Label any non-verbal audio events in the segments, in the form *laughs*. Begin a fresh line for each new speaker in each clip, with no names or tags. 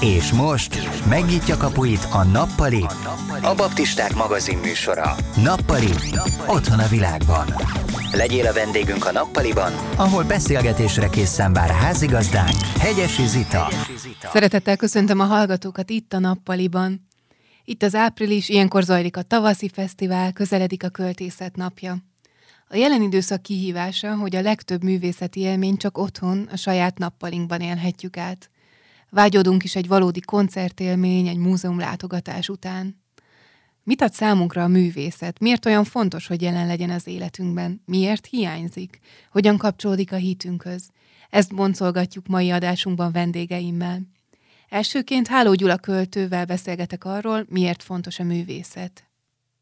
És most megnyitja kapuit a Nappali, a Baptisták magazin műsora. Nappali, otthon a világban. Legyél a vendégünk a Nappaliban, ahol beszélgetésre készen vár házigazdánk, Hegyesi Zita.
Szeretettel köszöntöm a hallgatókat itt a Nappaliban. Itt az április, ilyenkor zajlik a tavaszi fesztivál, közeledik a költészet napja. A jelen időszak kihívása, hogy a legtöbb művészeti élmény csak otthon, a saját nappalinkban élhetjük át. Vágyódunk is egy valódi koncertélmény, egy múzeum látogatás után. Mit ad számunkra a művészet? Miért olyan fontos, hogy jelen legyen az életünkben? Miért hiányzik? Hogyan kapcsolódik a hitünkhöz? Ezt boncolgatjuk mai adásunkban vendégeimmel. Elsőként Háló Gyula költővel beszélgetek arról, miért fontos a művészet.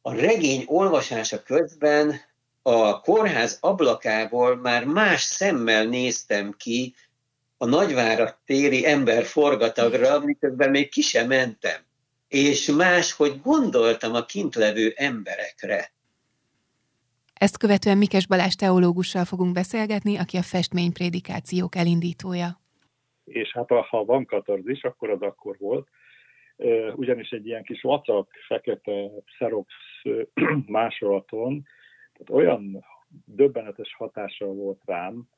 A regény olvasása közben a kórház ablakából már más szemmel néztem ki a nagyvárat téri ember forgatagra, miközben még ki sem mentem. És máshogy gondoltam a kintlevő emberekre.
Ezt követően Mikes Balázs teológussal fogunk beszélgetni, aki a festményprédikációk elindítója.
És hát ha van katarzis, akkor az akkor volt. Ugyanis egy ilyen kis vacak, fekete Xerox *clears throat* másolaton tehát olyan döbbenetes hatása volt rám,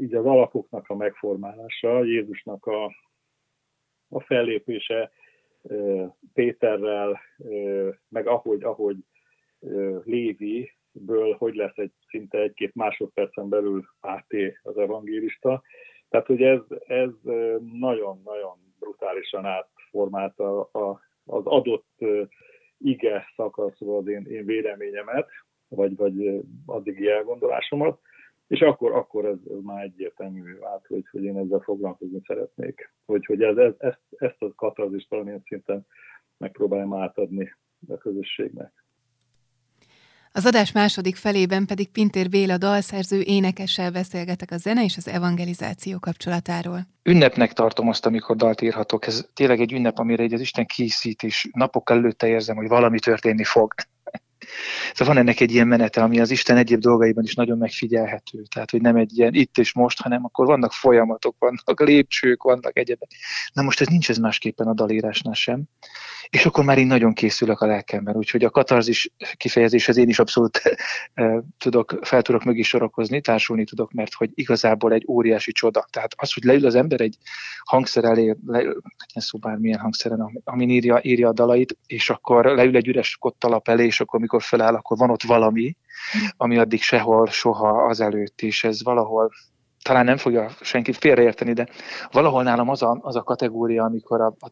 így az alakoknak a megformálása, Jézusnak a, a fellépése Péterrel, meg ahogy, ahogy Lévi-ből, hogy lesz egy szinte egy-két másodpercen belül áté az evangélista. Tehát, hogy ez, ez nagyon-nagyon brutálisan átformálta a, az adott ige szakaszról az én, én véleményemet, vagy, vagy addigi elgondolásomat, és akkor, akkor ez, ez már egyértelmű vált, hogy, hogy én ezzel foglalkozni szeretnék. Hogy, hogy ez, ez, ezt, ezt a katarzist valamilyen szinten megpróbáljam átadni a közösségnek.
Az adás második felében pedig Pintér Béla dalszerző énekessel beszélgetek a zene és az evangelizáció kapcsolatáról.
Ünnepnek tartom azt, amikor dalt írhatok. Ez tényleg egy ünnep, amire egy az Isten készít, és napok előtte érzem, hogy valami történni fog. Szóval van ennek egy ilyen menete, ami az Isten egyéb dolgaiban is nagyon megfigyelhető. Tehát, hogy nem egy ilyen itt és most, hanem akkor vannak folyamatok, vannak lépcsők, vannak egyebek. Na most ez nincs ez másképpen a dalírásnál sem. És akkor már én nagyon készülök a lelkemben. Úgyhogy a katarzis kifejezéshez én is abszolút *laughs* tudok, fel tudok mögé sorakozni, társulni tudok, mert hogy igazából egy óriási csoda. Tehát az, hogy leül az ember egy hangszer elé, le, legyen szó bármilyen hangszeren, amin írja, írja a dalait, és akkor leül egy üres kottalap elé, és akkor amikor feláll, akkor van ott valami, ami addig sehol, soha azelőtt is. Ez valahol talán nem fogja senki félreérteni, de valahol nálam az a, az a kategória, amikor a, a,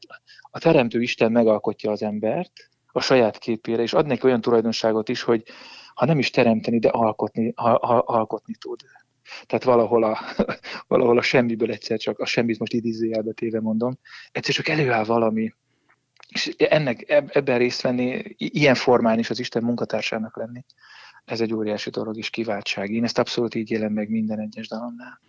a teremtő Isten megalkotja az embert a saját képére, és ad neki olyan tulajdonságot is, hogy ha nem is teremteni, de alkotni, ha, ha, alkotni tud. Tehát valahol a, *laughs* valahol a semmiből egyszer csak, a semmit most idézőjelbe téve mondom, egyszer csak előáll valami, és ennek, ebben részt venni, ilyen formán is az Isten munkatársának lenni, ez egy óriási dolog és kiváltság. Én ezt abszolút így élem meg minden egyes dalomnál.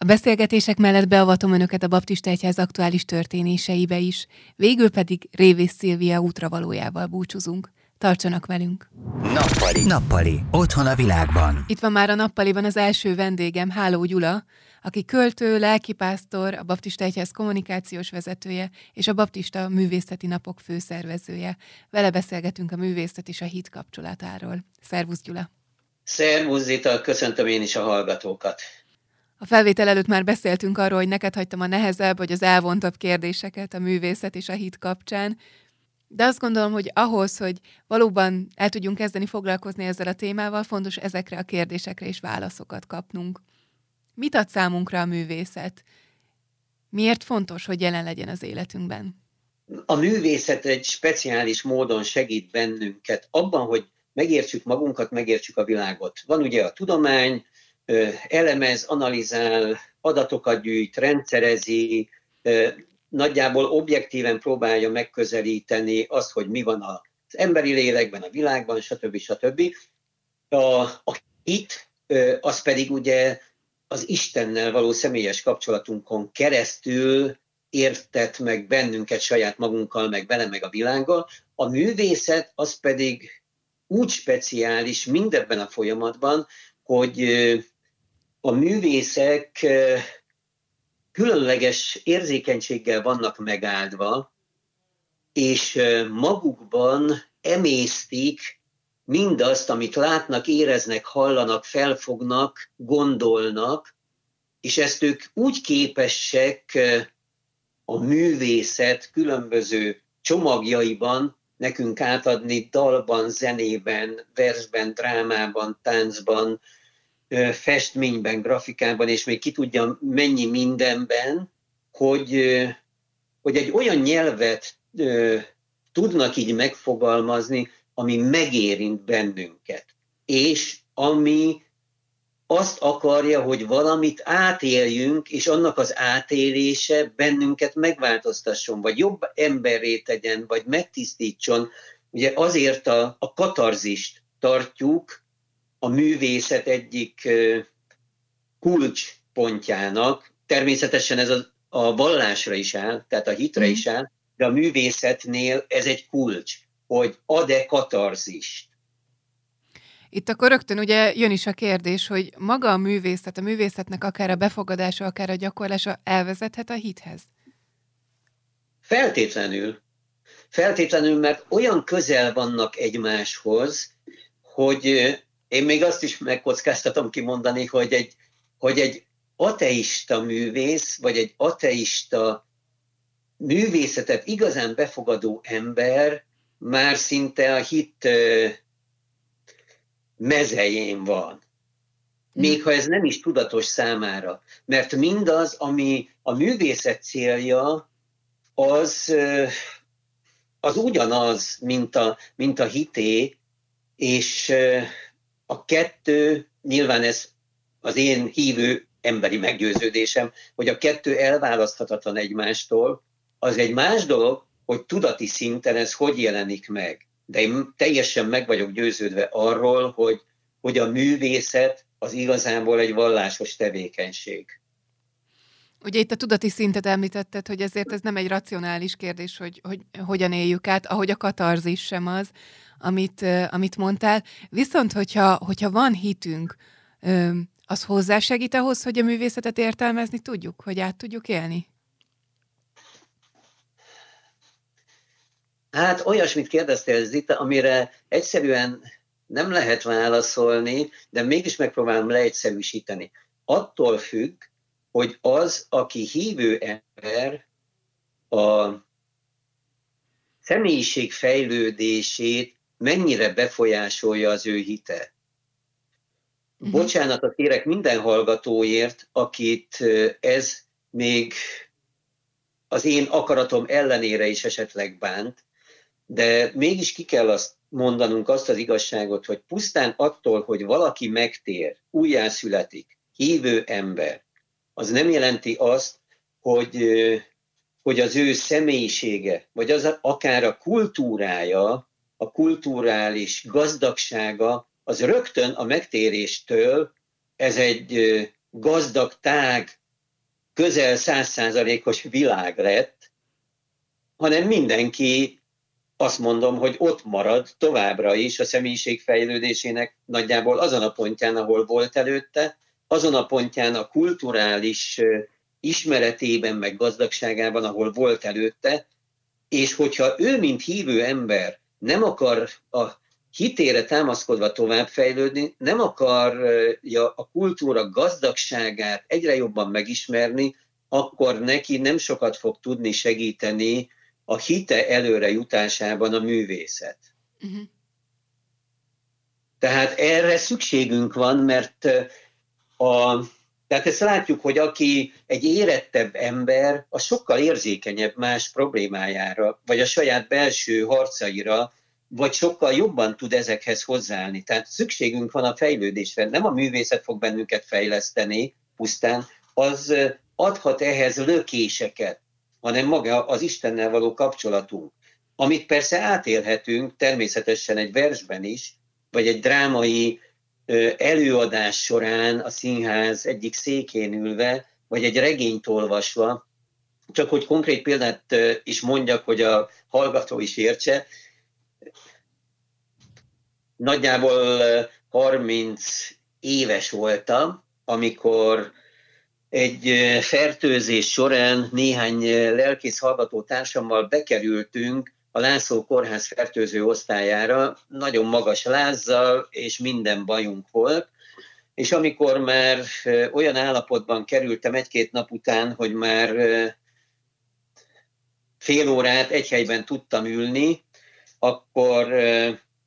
A beszélgetések mellett beavatom önöket a Baptista Egyház aktuális történéseibe is, végül pedig Révész Szilvia útravalójával búcsúzunk. Tartsanak velünk!
Nappali. Nappali. Otthon a világban.
Itt van már a Nappaliban az első vendégem, Háló Gyula, aki költő, lelkipásztor, a Baptista Egyház kommunikációs vezetője és a Baptista Művészeti Napok főszervezője. Vele beszélgetünk a művészet és a hit kapcsolatáról. Szervusz Gyula!
Szervusz Zita, köszöntöm én is a hallgatókat!
A felvétel előtt már beszéltünk arról, hogy neked hagytam a nehezebb, vagy az elvontabb kérdéseket a művészet és a hit kapcsán, de azt gondolom, hogy ahhoz, hogy valóban el tudjunk kezdeni foglalkozni ezzel a témával, fontos ezekre a kérdésekre is válaszokat kapnunk. Mit ad számunkra a művészet? Miért fontos, hogy jelen legyen az életünkben?
A művészet egy speciális módon segít bennünket abban, hogy megértsük magunkat, megértsük a világot. Van ugye a tudomány, elemez, analizál, adatokat gyűjt, rendszerezi, nagyjából objektíven próbálja megközelíteni azt, hogy mi van az emberi lélekben, a világban, stb. stb. A, a hit, az pedig ugye az Istennel való személyes kapcsolatunkon keresztül értett meg bennünket saját magunkkal, meg vele, meg a világgal. A művészet az pedig úgy speciális mindebben a folyamatban, hogy a művészek különleges érzékenységgel vannak megáldva, és magukban emésztik mindazt, amit látnak, éreznek, hallanak, felfognak, gondolnak, és ezt ők úgy képesek a művészet különböző csomagjaiban nekünk átadni dalban, zenében, versben, drámában, táncban, festményben, grafikában, és még ki tudja mennyi mindenben, hogy, hogy egy olyan nyelvet tudnak így megfogalmazni, ami megérint bennünket, és ami azt akarja, hogy valamit átéljünk, és annak az átélése bennünket megváltoztasson, vagy jobb emberré tegyen, vagy megtisztítson. Ugye azért a, a katarzist tartjuk a művészet egyik kulcspontjának. Természetesen ez a, a vallásra is áll, tehát a hitre mm. is áll, de a művészetnél ez egy kulcs, hogy ad-e katarzist.
Itt akkor rögtön ugye jön is a kérdés, hogy maga a művészet, a művészetnek akár a befogadása, akár a gyakorlása elvezethet a hithez?
Feltétlenül. Feltétlenül, mert olyan közel vannak egymáshoz, hogy én még azt is megkockáztatom kimondani, hogy egy, hogy egy ateista művész, vagy egy ateista művészetet igazán befogadó ember már szinte a hit mezején van. Még ha ez nem is tudatos számára. Mert mindaz, ami a művészet célja, az, az ugyanaz, mint a, mint a hité, és a kettő, nyilván ez az én hívő emberi meggyőződésem, hogy a kettő elválaszthatatlan egymástól, az egy más dolog, hogy tudati szinten ez hogy jelenik meg. De én teljesen meg vagyok győződve arról, hogy, hogy a művészet az igazából egy vallásos tevékenység.
Ugye itt a tudati szintet említetted, hogy ezért ez nem egy racionális kérdés, hogy, hogy hogyan éljük át, ahogy a katarzis sem az, amit, amit mondtál. Viszont, hogyha, hogyha van hitünk, az hozzásegít ahhoz, hogy a művészetet értelmezni tudjuk, hogy át tudjuk élni?
Hát olyasmit kérdeztél, Zita, amire egyszerűen nem lehet válaszolni, de mégis megpróbálom leegyszerűsíteni. Attól függ, hogy az, aki hívő ember, a személyiség fejlődését mennyire befolyásolja az ő hite. Uh-huh. Bocsánatot kérek minden hallgatóért, akit ez még az én akaratom ellenére is esetleg bánt, de mégis ki kell azt mondanunk azt az igazságot, hogy pusztán attól, hogy valaki megtér, újjászületik, hívő ember, az nem jelenti azt, hogy, hogy az ő személyisége, vagy az akár a kultúrája, a kulturális gazdagsága, az rögtön a megtéréstől ez egy gazdag, tág, közel százszázalékos világ lett, hanem mindenki azt mondom, hogy ott marad továbbra is a személyiség fejlődésének nagyjából azon a pontján, ahol volt előtte, azon a pontján a kulturális ismeretében, meg gazdagságában, ahol volt előtte, és hogyha ő, mint hívő ember nem akar a hitére támaszkodva továbbfejlődni, nem akarja a kultúra gazdagságát egyre jobban megismerni, akkor neki nem sokat fog tudni segíteni a hite előre jutásában a művészet. Uh-huh. Tehát erre szükségünk van, mert a, tehát ezt látjuk, hogy aki egy érettebb ember, az sokkal érzékenyebb más problémájára, vagy a saját belső harcaira, vagy sokkal jobban tud ezekhez hozzáállni. Tehát szükségünk van a fejlődésre. Nem a művészet fog bennünket fejleszteni pusztán, az adhat ehhez lökéseket hanem maga az Istennel való kapcsolatunk, amit persze átélhetünk természetesen egy versben is, vagy egy drámai előadás során a színház egyik székén ülve, vagy egy regényt olvasva, csak hogy konkrét példát is mondjak, hogy a hallgató is értse. Nagyjából 30 éves voltam, amikor egy fertőzés során néhány lelkész hallgató társammal bekerültünk a László Kórház fertőző osztályára, nagyon magas lázzal, és minden bajunk volt. És amikor már olyan állapotban kerültem egy-két nap után, hogy már fél órát egy helyben tudtam ülni, akkor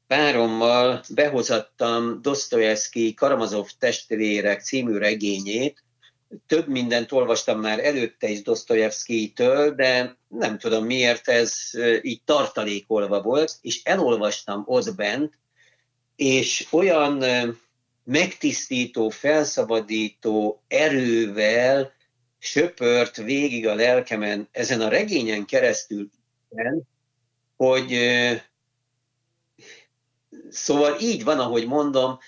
párommal behozattam Dostoyevsky Karamazov testvérek című regényét, több mindent olvastam már előtte is Dostoyevsky-től, de nem tudom miért ez így tartalékolva volt, és elolvastam ott bent, és olyan megtisztító, felszabadító erővel söpört végig a lelkemen ezen a regényen keresztül, hogy szóval így van, ahogy mondom,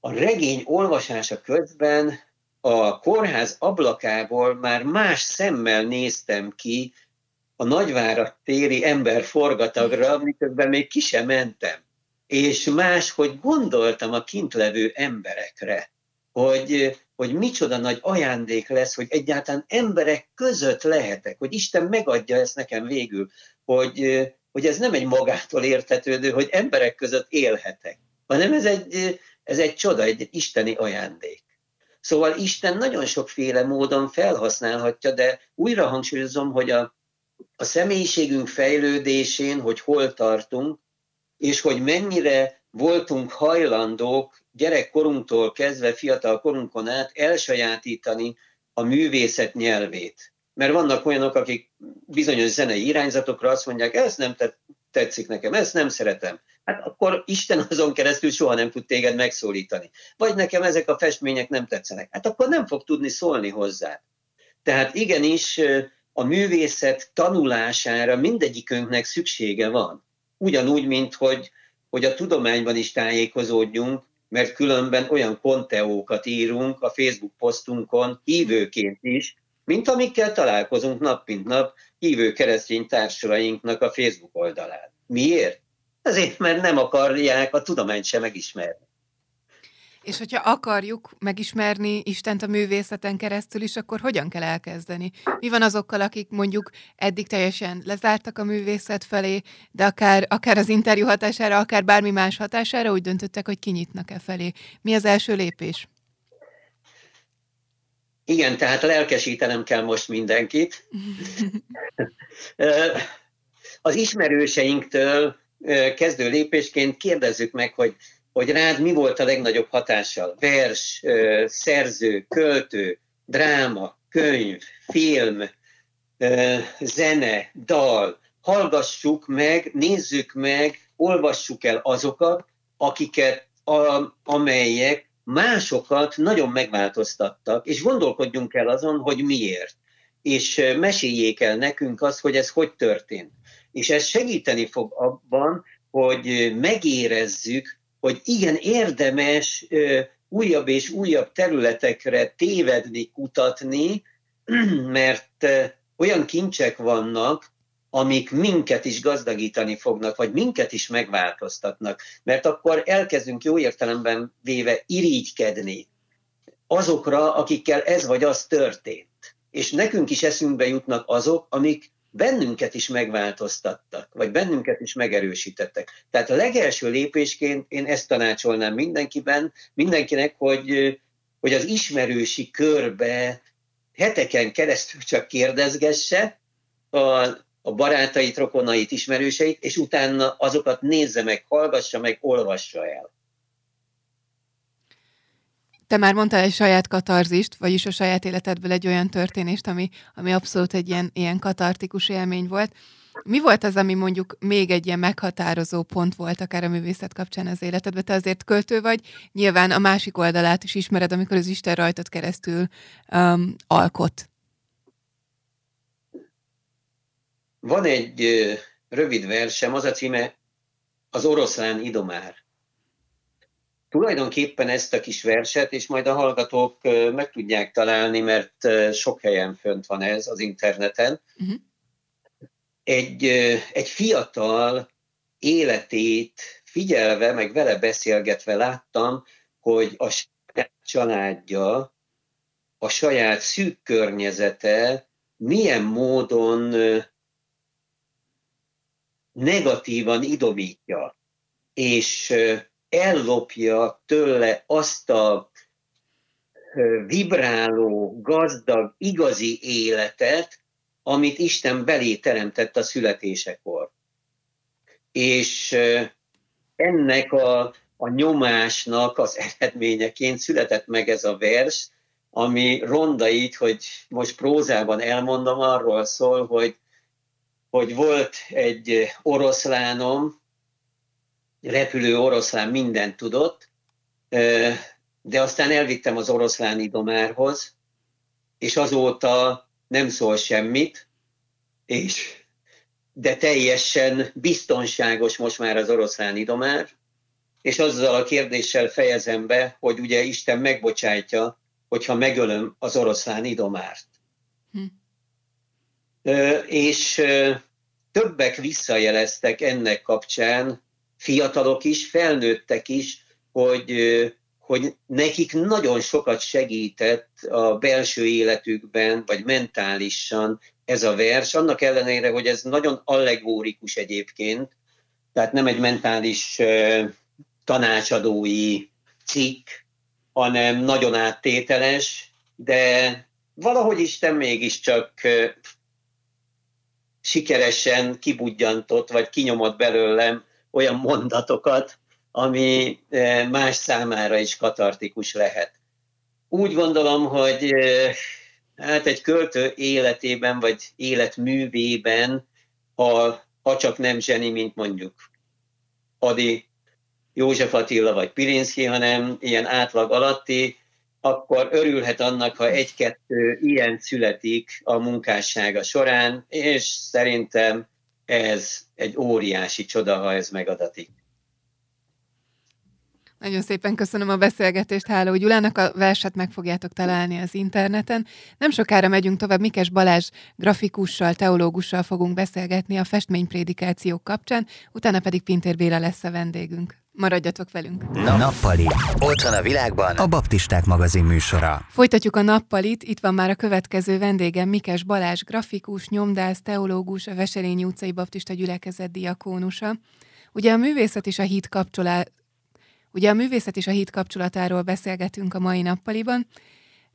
a regény olvasása közben a kórház ablakából már más szemmel néztem ki a Nagyvárat téri ember forgatagra, miközben még ki sem mentem. És más, hogy gondoltam a kint levő emberekre, hogy, hogy micsoda nagy ajándék lesz, hogy egyáltalán emberek között lehetek, hogy Isten megadja ezt nekem végül, hogy, hogy ez nem egy magától értetődő, hogy emberek között élhetek, hanem ez egy, ez egy csoda, egy isteni ajándék. Szóval Isten nagyon sokféle módon felhasználhatja, de újra hangsúlyozom, hogy a, a személyiségünk fejlődésén, hogy hol tartunk, és hogy mennyire voltunk hajlandók gyerekkorunktól kezdve fiatal korunkon át elsajátítani a művészet nyelvét. Mert vannak olyanok, akik bizonyos zenei irányzatokra azt mondják, ez nem tetszik nekem, ezt nem szeretem hát akkor Isten azon keresztül soha nem tud téged megszólítani. Vagy nekem ezek a festmények nem tetszenek. Hát akkor nem fog tudni szólni hozzá. Tehát igenis a művészet tanulására mindegyikünknek szüksége van. Ugyanúgy, mint hogy, hogy a tudományban is tájékozódjunk, mert különben olyan konteókat írunk a Facebook posztunkon hívőként is, mint amikkel találkozunk nap mint nap hívő keresztény társurainknak a Facebook oldalán. Miért? Azért, mert nem akarják a tudományt sem megismerni.
És hogyha akarjuk megismerni Istent a művészeten keresztül is, akkor hogyan kell elkezdeni? Mi van azokkal, akik mondjuk eddig teljesen lezártak a művészet felé, de akár, akár az interjú hatására, akár bármi más hatására úgy döntöttek, hogy kinyitnak-e felé? Mi az első lépés?
Igen, tehát lelkesítenem kell most mindenkit. *laughs* az ismerőseinktől kezdő lépésként kérdezzük meg, hogy, hogy rád mi volt a legnagyobb hatással? Vers, szerző, költő, dráma, könyv, film, zene, dal. Hallgassuk meg, nézzük meg, olvassuk el azokat, akiket, a, amelyek másokat nagyon megváltoztattak, és gondolkodjunk el azon, hogy miért. És meséljék el nekünk azt, hogy ez hogy történt és ez segíteni fog abban, hogy megérezzük, hogy igen, érdemes újabb és újabb területekre tévedni, kutatni, *clears throat* mert olyan kincsek vannak, amik minket is gazdagítani fognak, vagy minket is megváltoztatnak, mert akkor elkezdünk jó értelemben véve irigykedni azokra, akikkel ez vagy az történt. És nekünk is eszünkbe jutnak azok, amik bennünket is megváltoztattak, vagy bennünket is megerősítettek. Tehát a legelső lépésként én ezt tanácsolnám mindenkiben, mindenkinek, hogy, hogy az ismerősi körbe heteken keresztül csak kérdezgesse a, a barátait, rokonait, ismerőseit, és utána azokat nézze meg, hallgassa meg, olvassa el.
Te már mondtál egy saját katarzist, vagyis a saját életedből egy olyan történést, ami, ami abszolút egy ilyen, ilyen katartikus élmény volt. Mi volt az, ami mondjuk még egy ilyen meghatározó pont volt akár a művészet kapcsán az életedben? Te azért költő vagy, nyilván a másik oldalát is ismered, amikor az Isten rajtad keresztül um, alkot.
Van egy rövid versem, az a címe Az oroszlán idomár tulajdonképpen ezt a kis verset, és majd a hallgatók meg tudják találni, mert sok helyen fönt van ez az interneten. Uh-huh. Egy, egy fiatal életét figyelve, meg vele beszélgetve láttam, hogy a családja a saját szűk környezete milyen módon negatívan idomítja, és ellopja tőle azt a vibráló, gazdag, igazi életet, amit Isten belé teremtett a születésekor. És ennek a, a nyomásnak az eredményeként született meg ez a vers, ami ronda így, hogy most prózában elmondom, arról szól, hogy, hogy volt egy oroszlánom, repülő oroszlán mindent tudott, de aztán elvittem az oroszlán idomárhoz, és azóta nem szól semmit, és de teljesen biztonságos most már az oroszlán idomár, és azzal a kérdéssel fejezem be, hogy ugye Isten megbocsájtja, hogyha megölöm az oroszlán idomárt. Hm. És többek visszajeleztek ennek kapcsán, fiatalok is, felnőttek is, hogy hogy nekik nagyon sokat segített a belső életükben, vagy mentálisan ez a vers, annak ellenére, hogy ez nagyon allegórikus egyébként, tehát nem egy mentális tanácsadói cikk, hanem nagyon áttételes, de valahogy Isten mégiscsak sikeresen kibudjantott, vagy kinyomott belőlem olyan mondatokat, ami eh, más számára is katartikus lehet. Úgy gondolom, hogy eh, hát egy költő életében, vagy életművében, ha, ha csak nem zseni, mint mondjuk Adi, József Attila vagy Pirinszki, hanem ilyen átlag alatti, akkor örülhet annak, ha egy-kettő ilyen születik a munkássága során, és szerintem ez egy óriási csoda, ha ez megadatik.
Nagyon szépen köszönöm a beszélgetést Háló Gyulának, a verset meg fogjátok találni az interneten. Nem sokára megyünk tovább, Mikes Balázs grafikussal, teológussal fogunk beszélgetni a festményprédikációk kapcsán, utána pedig Pintér Béla lesz a vendégünk. Maradjatok velünk!
Nappali. Otthon a világban a Baptisták magazin műsora.
Folytatjuk a nappalit, itt van már a következő vendégem, Mikes Balázs, grafikus, nyomdász, teológus, a Veselényi utcai baptista gyülekezet diakónusa. Ugye a művészet és a hit kapcsolá- Ugye a művészet és a hit kapcsolatáról beszélgetünk a mai nappaliban.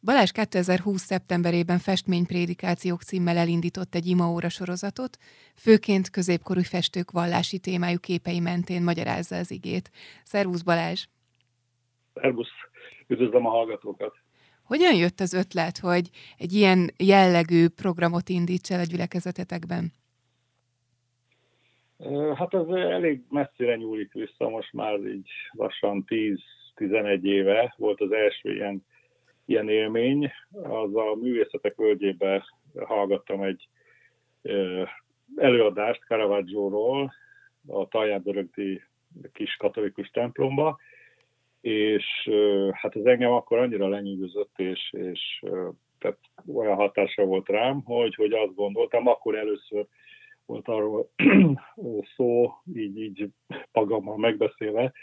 Balázs 2020. szeptemberében festményprédikációk címmel elindított egy imaóra sorozatot, főként középkorú festők vallási témájú képei mentén magyarázza az igét. Szervusz Balázs!
Szervusz! Üdvözlöm a hallgatókat!
Hogyan jött az ötlet, hogy egy ilyen jellegű programot indíts el a gyülekezetetekben?
Hát ez elég messzire nyúlik vissza, most már így lassan 10-11 éve volt az első ilyen, ilyen élmény. Az a művészetek völgyébe hallgattam egy előadást Caravaggio-ról a Talján-Dörögdi kis katolikus templomba, és hát ez engem akkor annyira lenyűgözött, és, és tehát olyan hatása volt rám, hogy, hogy azt gondoltam, akkor először volt arról *clears throat* szó, így, így magammal megbeszélve,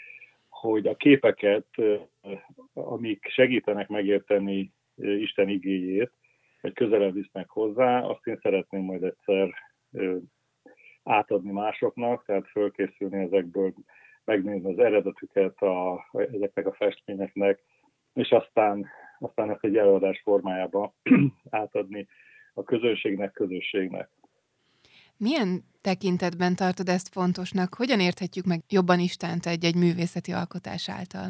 hogy a képeket, amik segítenek megérteni Isten igéjét, vagy közelebb visznek hozzá, azt én szeretném majd egyszer átadni másoknak, tehát fölkészülni ezekből, megnézni az eredetüket a, ezeknek a festményeknek, és aztán, aztán ezt egy előadás formájába *clears throat* átadni a közönségnek, közösségnek.
Milyen tekintetben tartod ezt fontosnak? Hogyan érthetjük meg jobban Istent egy-egy művészeti alkotás által?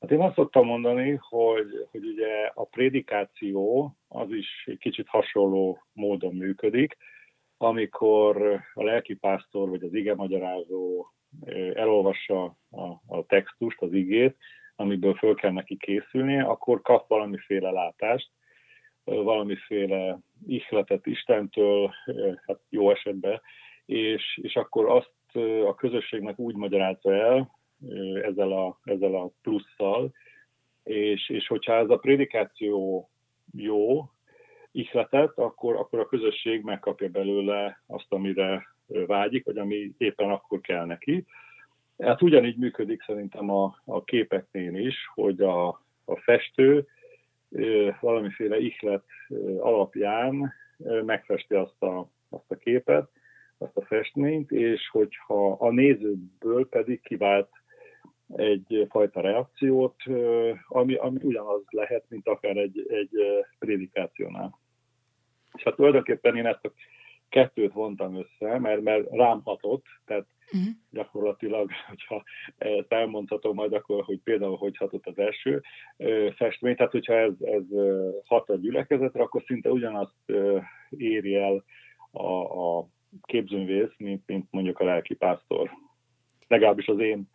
Hát én azt szoktam mondani, hogy, hogy ugye a prédikáció az is egy kicsit hasonló módon működik, amikor a lelkipásztor vagy az ige magyarázó elolvassa a, a textust, az igét, amiből föl kell neki készülnie, akkor kap valamiféle látást, valamiféle ihletet Istentől, hát jó esetben, és, és akkor azt a közösségnek úgy magyarázza el, ezzel a, ezzel a plusszal, és, és hogyha ez a prédikáció jó ihletet, akkor, akkor a közösség megkapja belőle azt, amire vágyik, vagy ami éppen akkor kell neki. Hát ugyanígy működik szerintem a, a képeknél is, hogy a, a festő valamiféle ihlet alapján megfesti azt a, azt a képet, azt a festményt, és hogyha a nézőből pedig kivált egyfajta reakciót, ami, ami ugyanaz lehet, mint akár egy, egy prédikációnál. És hát tulajdonképpen én ezt a kettőt vontam össze, mert, mert rám hatott, tehát uh-huh. gyakorlatilag, *laughs* hogyha ezt elmondhatom majd akkor, hogy például hogy hatott az első festmény, tehát hogyha ez, ez hat a gyülekezetre, akkor szinte ugyanazt éri el a, a képzőművész, mint, mint mondjuk a lelkipásztor. Legalábbis az én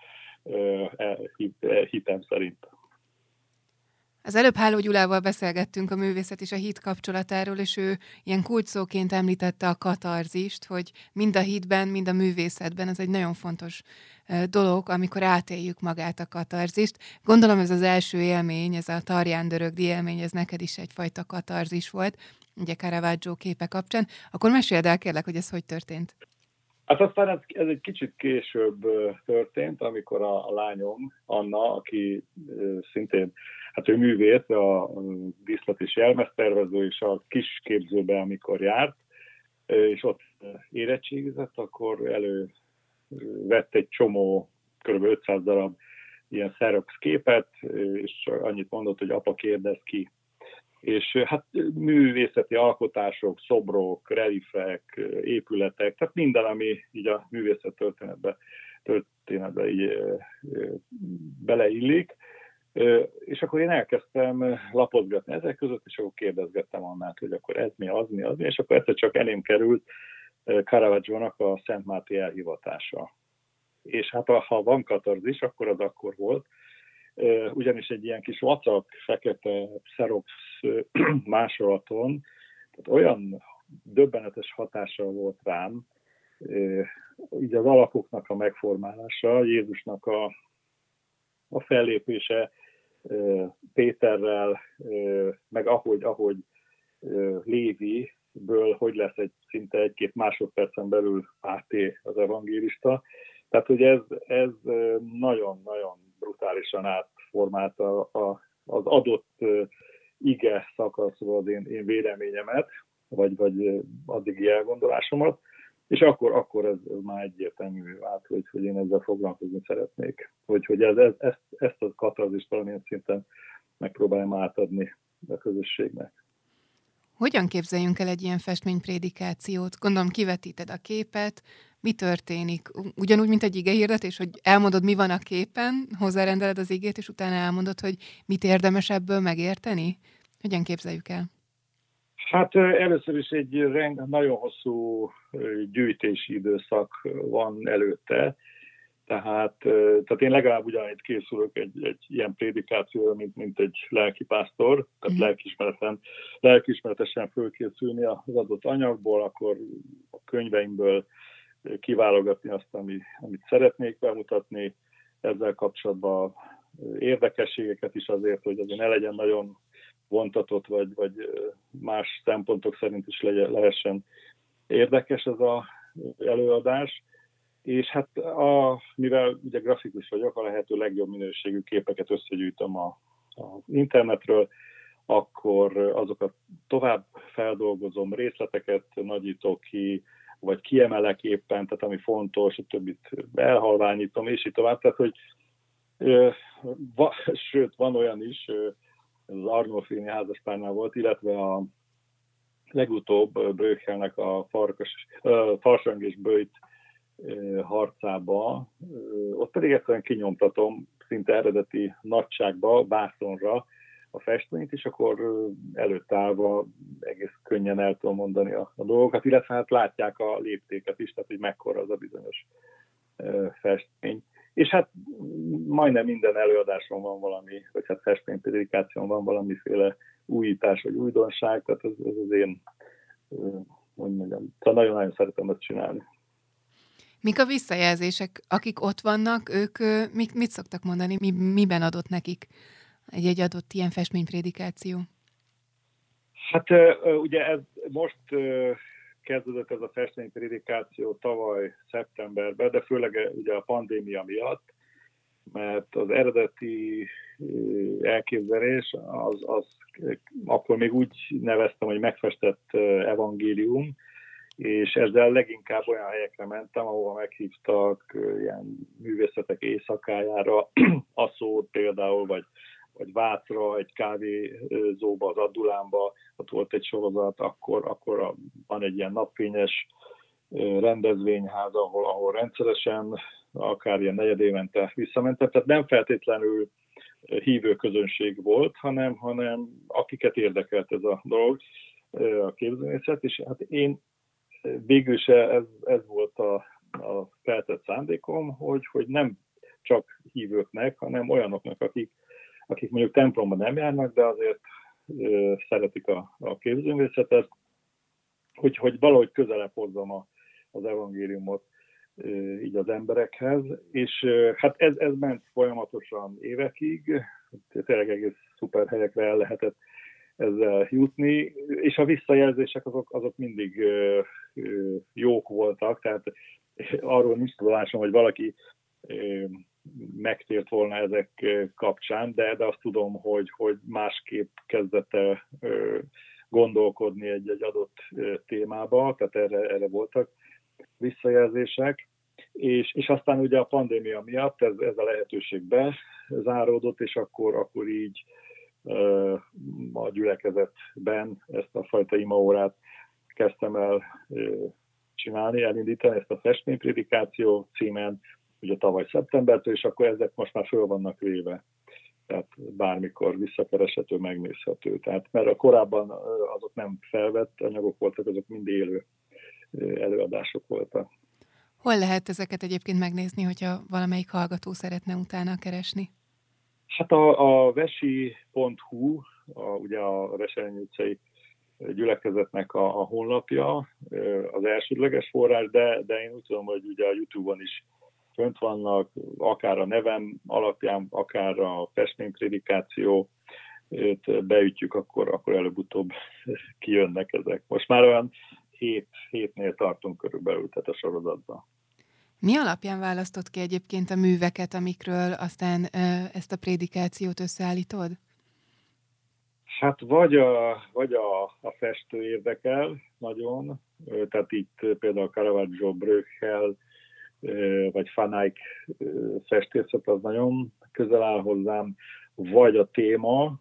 e, hitem szerint.
Az előbb Háló Gyulával beszélgettünk a művészet és a hit kapcsolatáról, és ő ilyen kulcsszóként említette a katarzist, hogy mind a hitben, mind a művészetben ez egy nagyon fontos dolog, amikor átéljük magát a katarzist. Gondolom ez az első élmény, ez a Tarján Dörögdi élmény, ez neked is egyfajta katarzis volt, ugye Caravaggio képe kapcsán. Akkor meséld el kérlek, hogy ez hogy történt.
Hát aztán ez, ez egy kicsit később történt, amikor a, a lányom, Anna, aki szintén, hát ő művész, a díszlet és jelmeztervező, és a kis képzőbe, amikor járt, és ott érettségizett, akkor elő vett egy csomó, kb. 500 darab ilyen Xerox képet, és annyit mondott, hogy apa kérdez ki és hát művészeti alkotások, szobrok, relifek, épületek, tehát minden, ami így a művészet történetbe, történetbe így beleillik. És akkor én elkezdtem lapozgatni ezek között, és akkor kérdezgettem annát, hogy akkor ez mi, az mi, az mi, és akkor egyszer csak elém került Caravaggio-nak a Szent Máté elhivatása. És hát ha van katarzis, akkor az akkor volt, ugyanis egy ilyen kis vacak, fekete Xerox *clears throat* másolaton, tehát olyan döbbenetes hatása volt rám, így az alakoknak a megformálása, Jézusnak a, a fellépése Péterrel, meg ahogy, ahogy Lévi-ből hogy lesz egy szinte egy-két másodpercen belül áté az evangélista. Tehát, hogy ez, ez nagyon-nagyon brutálisan átformálta a, az adott ige szakaszról az én, én véleményemet, vagy, vagy addigi elgondolásomat, és akkor, akkor ez, ez már egyértelmű vált, hogy, hogy én ezzel foglalkozni szeretnék. Hogy, hogy ez, ez, ezt, ezt a katarzist valamilyen szinten megpróbáljam átadni a közösségnek.
Hogyan képzeljünk el egy ilyen festményprédikációt? Gondolom kivetíted a képet, mi történik? Ugyanúgy, mint egy ige hirdetés, hogy elmondod, mi van a képen, hozzárendeled az igét, és utána elmondod, hogy mit érdemes ebből megérteni? Hogyan képzeljük el?
Hát először is egy nagyon hosszú gyűjtési időszak van előtte, tehát, tehát én legalább ugyanitt készülök egy, egy ilyen prédikációra, mint, mint egy lelkipásztor, tehát mm. lelkismereten, lelkismeretesen fölkészülni az adott anyagból, akkor a könyveimből kiválogatni azt, ami, amit szeretnék bemutatni, ezzel kapcsolatban érdekességeket is azért, hogy azért ne legyen nagyon vontatott, vagy, vagy más szempontok szerint is legyen, lehessen érdekes ez az előadás. És hát a, mivel ugye grafikus vagyok, a lehető legjobb minőségű képeket összegyűjtöm a, a internetről, akkor azokat tovább feldolgozom, részleteket nagyítok ki, vagy kiemelek éppen, tehát ami fontos, a többit elhalványítom, és így tovább. Tehát, hogy va, sőt, van olyan is, ez az Arnolfini házaspárnál volt, illetve a legutóbb Bröchelnek a farkas, farsang és bőjt harcába, ott pedig egyszerűen kinyomtatom szinte eredeti nagyságba, bászonra a festményt, és akkor előtt állva egész könnyen el tudom mondani a, a dolgokat, illetve hát látják a léptéket is, tehát hogy mekkora az a bizonyos festmény. És hát majdnem minden előadáson van valami, vagy hát festményprédikáción van valamiféle újítás vagy újdonság, tehát ez, ez az én, hogy mondjam, nagyon-nagyon szeretem ezt csinálni.
Mik a visszajelzések? Akik ott vannak, ők mit, mit szoktak mondani? Mi, miben adott nekik egy-egy adott ilyen festményprédikáció?
Hát ugye ez most kezdődött ez a festményprédikáció tavaly szeptemberben, de főleg ugye a pandémia miatt, mert az eredeti elképzelés az, az akkor még úgy neveztem, hogy megfestett evangélium, és ezzel leginkább olyan helyekre mentem, ahol meghívtak ilyen művészetek éjszakájára, *clears throat* Aszót például, vagy, vagy Vácra, egy kávézóba, az Addulánba, ott volt egy sorozat, akkor, akkor van egy ilyen napfényes rendezvényház, ahol, ahol rendszeresen, akár ilyen negyed évente visszamentem, tehát nem feltétlenül hívő közönség volt, hanem, hanem akiket érdekelt ez a dolog, a képzőművészet, és hát én végül se ez, ez volt a, a feltett szándékom, hogy, hogy nem csak hívőknek, hanem olyanoknak, akik, akik mondjuk templomban nem járnak, de azért ö, szeretik a, a képzőművészetet, hogy, hogy valahogy közelebb hozzam a, az evangéliumot ö, így az emberekhez, és ö, hát ez, ez ment folyamatosan évekig, tényleg egész szuper helyekre el lehetett ezzel jutni, és a visszajelzések azok, azok mindig ö, ö, jók voltak, tehát arról nincs tudomásom, hogy valaki megtért volna ezek kapcsán, de, de azt tudom, hogy, hogy másképp kezdett el gondolkodni egy, egy adott témába, tehát erre, erre voltak visszajelzések, és, és aztán ugye a pandémia miatt ez, ez a lehetőség bezáródott, és akkor, akkor így a gyülekezetben ezt a fajta imaórát kezdtem el csinálni, elindítani ezt a festménypredikáció címen, ugye tavaly szeptembertől, és akkor ezek most már föl vannak véve. Tehát bármikor visszakereshető, megnézhető. Tehát, mert a korábban azok nem felvett anyagok voltak, azok mind élő előadások voltak.
Hol lehet ezeket egyébként megnézni, hogyha valamelyik hallgató szeretne utána keresni?
Hát a, a vesi.hu, a, ugye a Veselényi utcai gyülekezetnek a, a honlapja, az elsődleges forrás, de, de én úgy tudom, hogy ugye a Youtube-on is fönt vannak, akár a nevem alapján, akár a festménypredikáció, beütjük, akkor, akkor előbb-utóbb *laughs* kijönnek ezek. Most már olyan hét, hétnél tartunk körülbelül, tehát a sorozatban.
Mi alapján választott ki egyébként a műveket, amikről aztán ezt a prédikációt összeállítod?
Hát vagy a, vagy a, a festő érdekel nagyon, tehát itt például Caravaggio, Bröchel, vagy Fanáik festészet az nagyon közel áll hozzám, vagy a téma,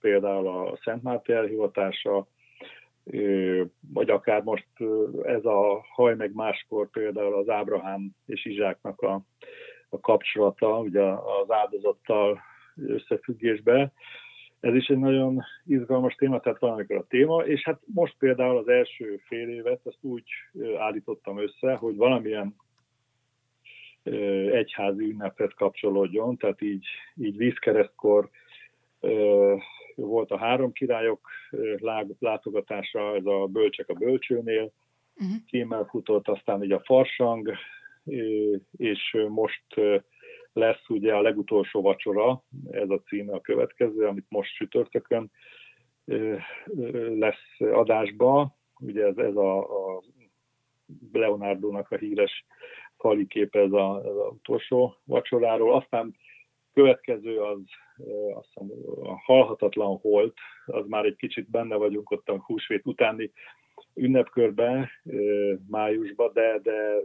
például a Szent Máté elhivatása, vagy akár most ez a haj meg máskor például az Ábrahám és Izsáknak a, a kapcsolata, ugye az áldozattal összefüggésbe. Ez is egy nagyon izgalmas téma, tehát valamikor a téma, és hát most például az első fél évet ezt úgy állítottam össze, hogy valamilyen egyházi ünnepet kapcsolódjon, tehát így, így vízkeresztkor volt a három királyok látogatása, ez a Bölcsek a Bölcsőnél, uh-huh. címmel futott, aztán ugye a Farsang, és most lesz ugye a legutolsó vacsora, ez a címe a következő, amit most sütörtökön lesz adásba. Ugye ez, ez a, a Leonardo-nak a híres fali kép ez, a, ez a utolsó vacsoráról. Aztán következő az azt hiszem, a halhatatlan holt, az már egy kicsit benne vagyunk ott a húsvét utáni ünnepkörben, májusban, de, de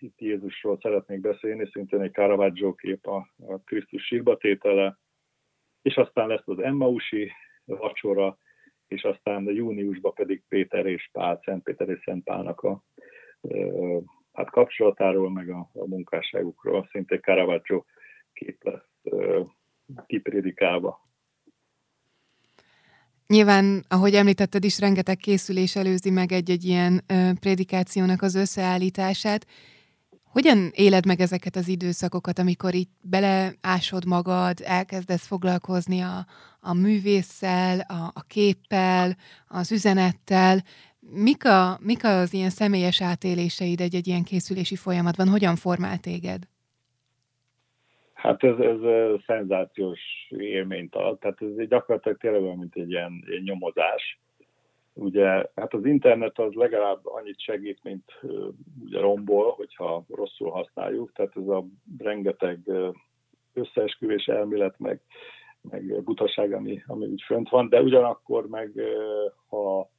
itt Jézusról szeretnék beszélni, szintén egy Caravaggio kép a, a Krisztus sírbatétele, és aztán lesz az Emmausi vacsora, és aztán júniusban pedig Péter és Pál, Szent Péter és Szent Pálnak a hát kapcsolatáról, meg a, a munkásságukról, szintén Caravaggio kép lesz kiprédikálva.
Nyilván, ahogy említetted is, rengeteg készülés előzi meg egy-egy ilyen ö, prédikációnak az összeállítását. Hogyan éled meg ezeket az időszakokat, amikor itt beleásod magad, elkezdesz foglalkozni a, a művésszel, a, a képpel, az üzenettel? Mik, a, mik az ilyen személyes átéléseid egy-egy ilyen készülési folyamatban? Hogyan formál téged?
Hát ez, ez szenzációs élményt ad, tehát ez gyakorlatilag tényleg olyan, mint egy ilyen, ilyen nyomozás. Ugye, hát az internet az legalább annyit segít, mint ugye rombol, hogyha rosszul használjuk, tehát ez a rengeteg összeesküvés elmélet, meg, meg butaság, ami, ami úgy fönt van, de ugyanakkor meg ha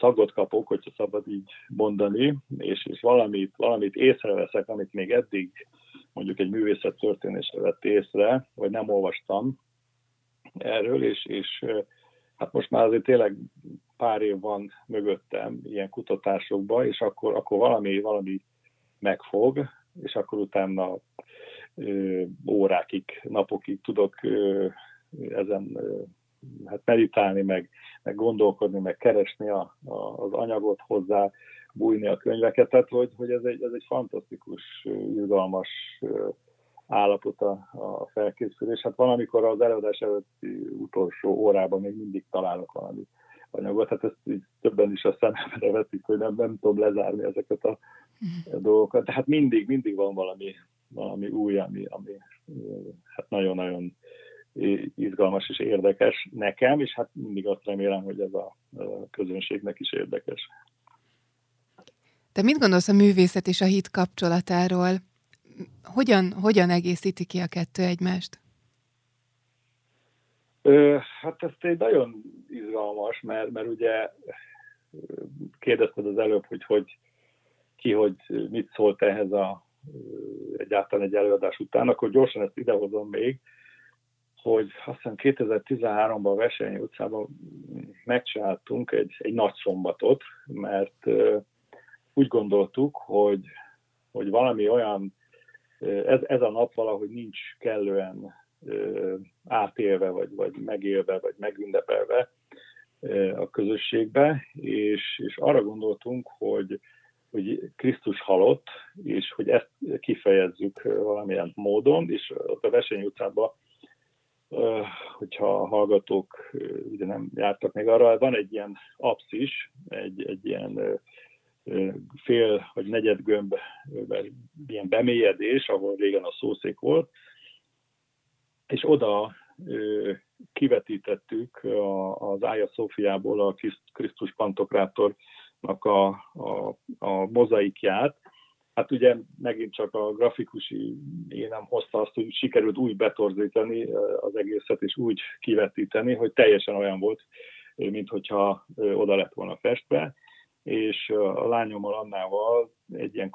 szagot kapok, hogyha szabad így mondani, és, és valamit, valamit észreveszek, amit még eddig mondjuk egy művészet történésre vett észre, vagy nem olvastam erről, és, és hát most már azért tényleg pár év van mögöttem ilyen kutatásokban, és akkor, akkor valami, valami megfog, és akkor utána ö, órákig, napokig tudok ö, ezen ö, hát meditálni, meg, meg gondolkodni, meg keresni a, a, az anyagot hozzá, bújni a könyveket, tehát hogy, hogy ez, egy, ez egy fantasztikus, izgalmas állapot a, a felkészülés. Hát valamikor az előadás előtti utolsó órában még mindig találok valami anyagot, hát ezt így többen is a szememre vetik, hogy nem, nem tudom lezárni ezeket a, dolgokat. Tehát mindig, mindig van valami, valami új, ami, ami hát nagyon-nagyon izgalmas és érdekes nekem, és hát mindig azt remélem, hogy ez a közönségnek is érdekes.
Te mit gondolsz a művészet és a hit kapcsolatáról? Hogyan, hogyan egészíti ki a kettő egymást?
Ö, hát ez egy nagyon izgalmas, mert, mert ugye kérdezted az előbb, hogy, hogy ki, hogy mit szólt ehhez a egyáltalán egy előadás után, akkor gyorsan ezt idehozom még, hogy azt hiszem 2013-ban a Veselnyi utcában megcsináltunk egy, egy nagy szombatot, mert úgy gondoltuk, hogy, hogy valami olyan, ez, ez a nap valahogy nincs kellően átélve, vagy, vagy megélve, vagy megünnepelve a közösségbe, és, és arra gondoltunk, hogy, hogy Krisztus halott, és hogy ezt kifejezzük valamilyen módon, és ott a Vesény utcában hogyha a hallgatók ugye nem jártak még arra, van egy ilyen apszis, egy, egy ilyen fél vagy negyed gömb, ilyen bemélyedés, ahol régen a szószék volt, és oda kivetítettük az Ája Szófiából a Krisztus Pantokrátornak a, a, a mozaikját, Hát ugye megint csak a grafikusi énem hozta azt, hogy sikerült úgy betorzítani az egészet, és úgy kivetíteni, hogy teljesen olyan volt, mint hogyha oda lett volna festve, és a lányommal Annával egy ilyen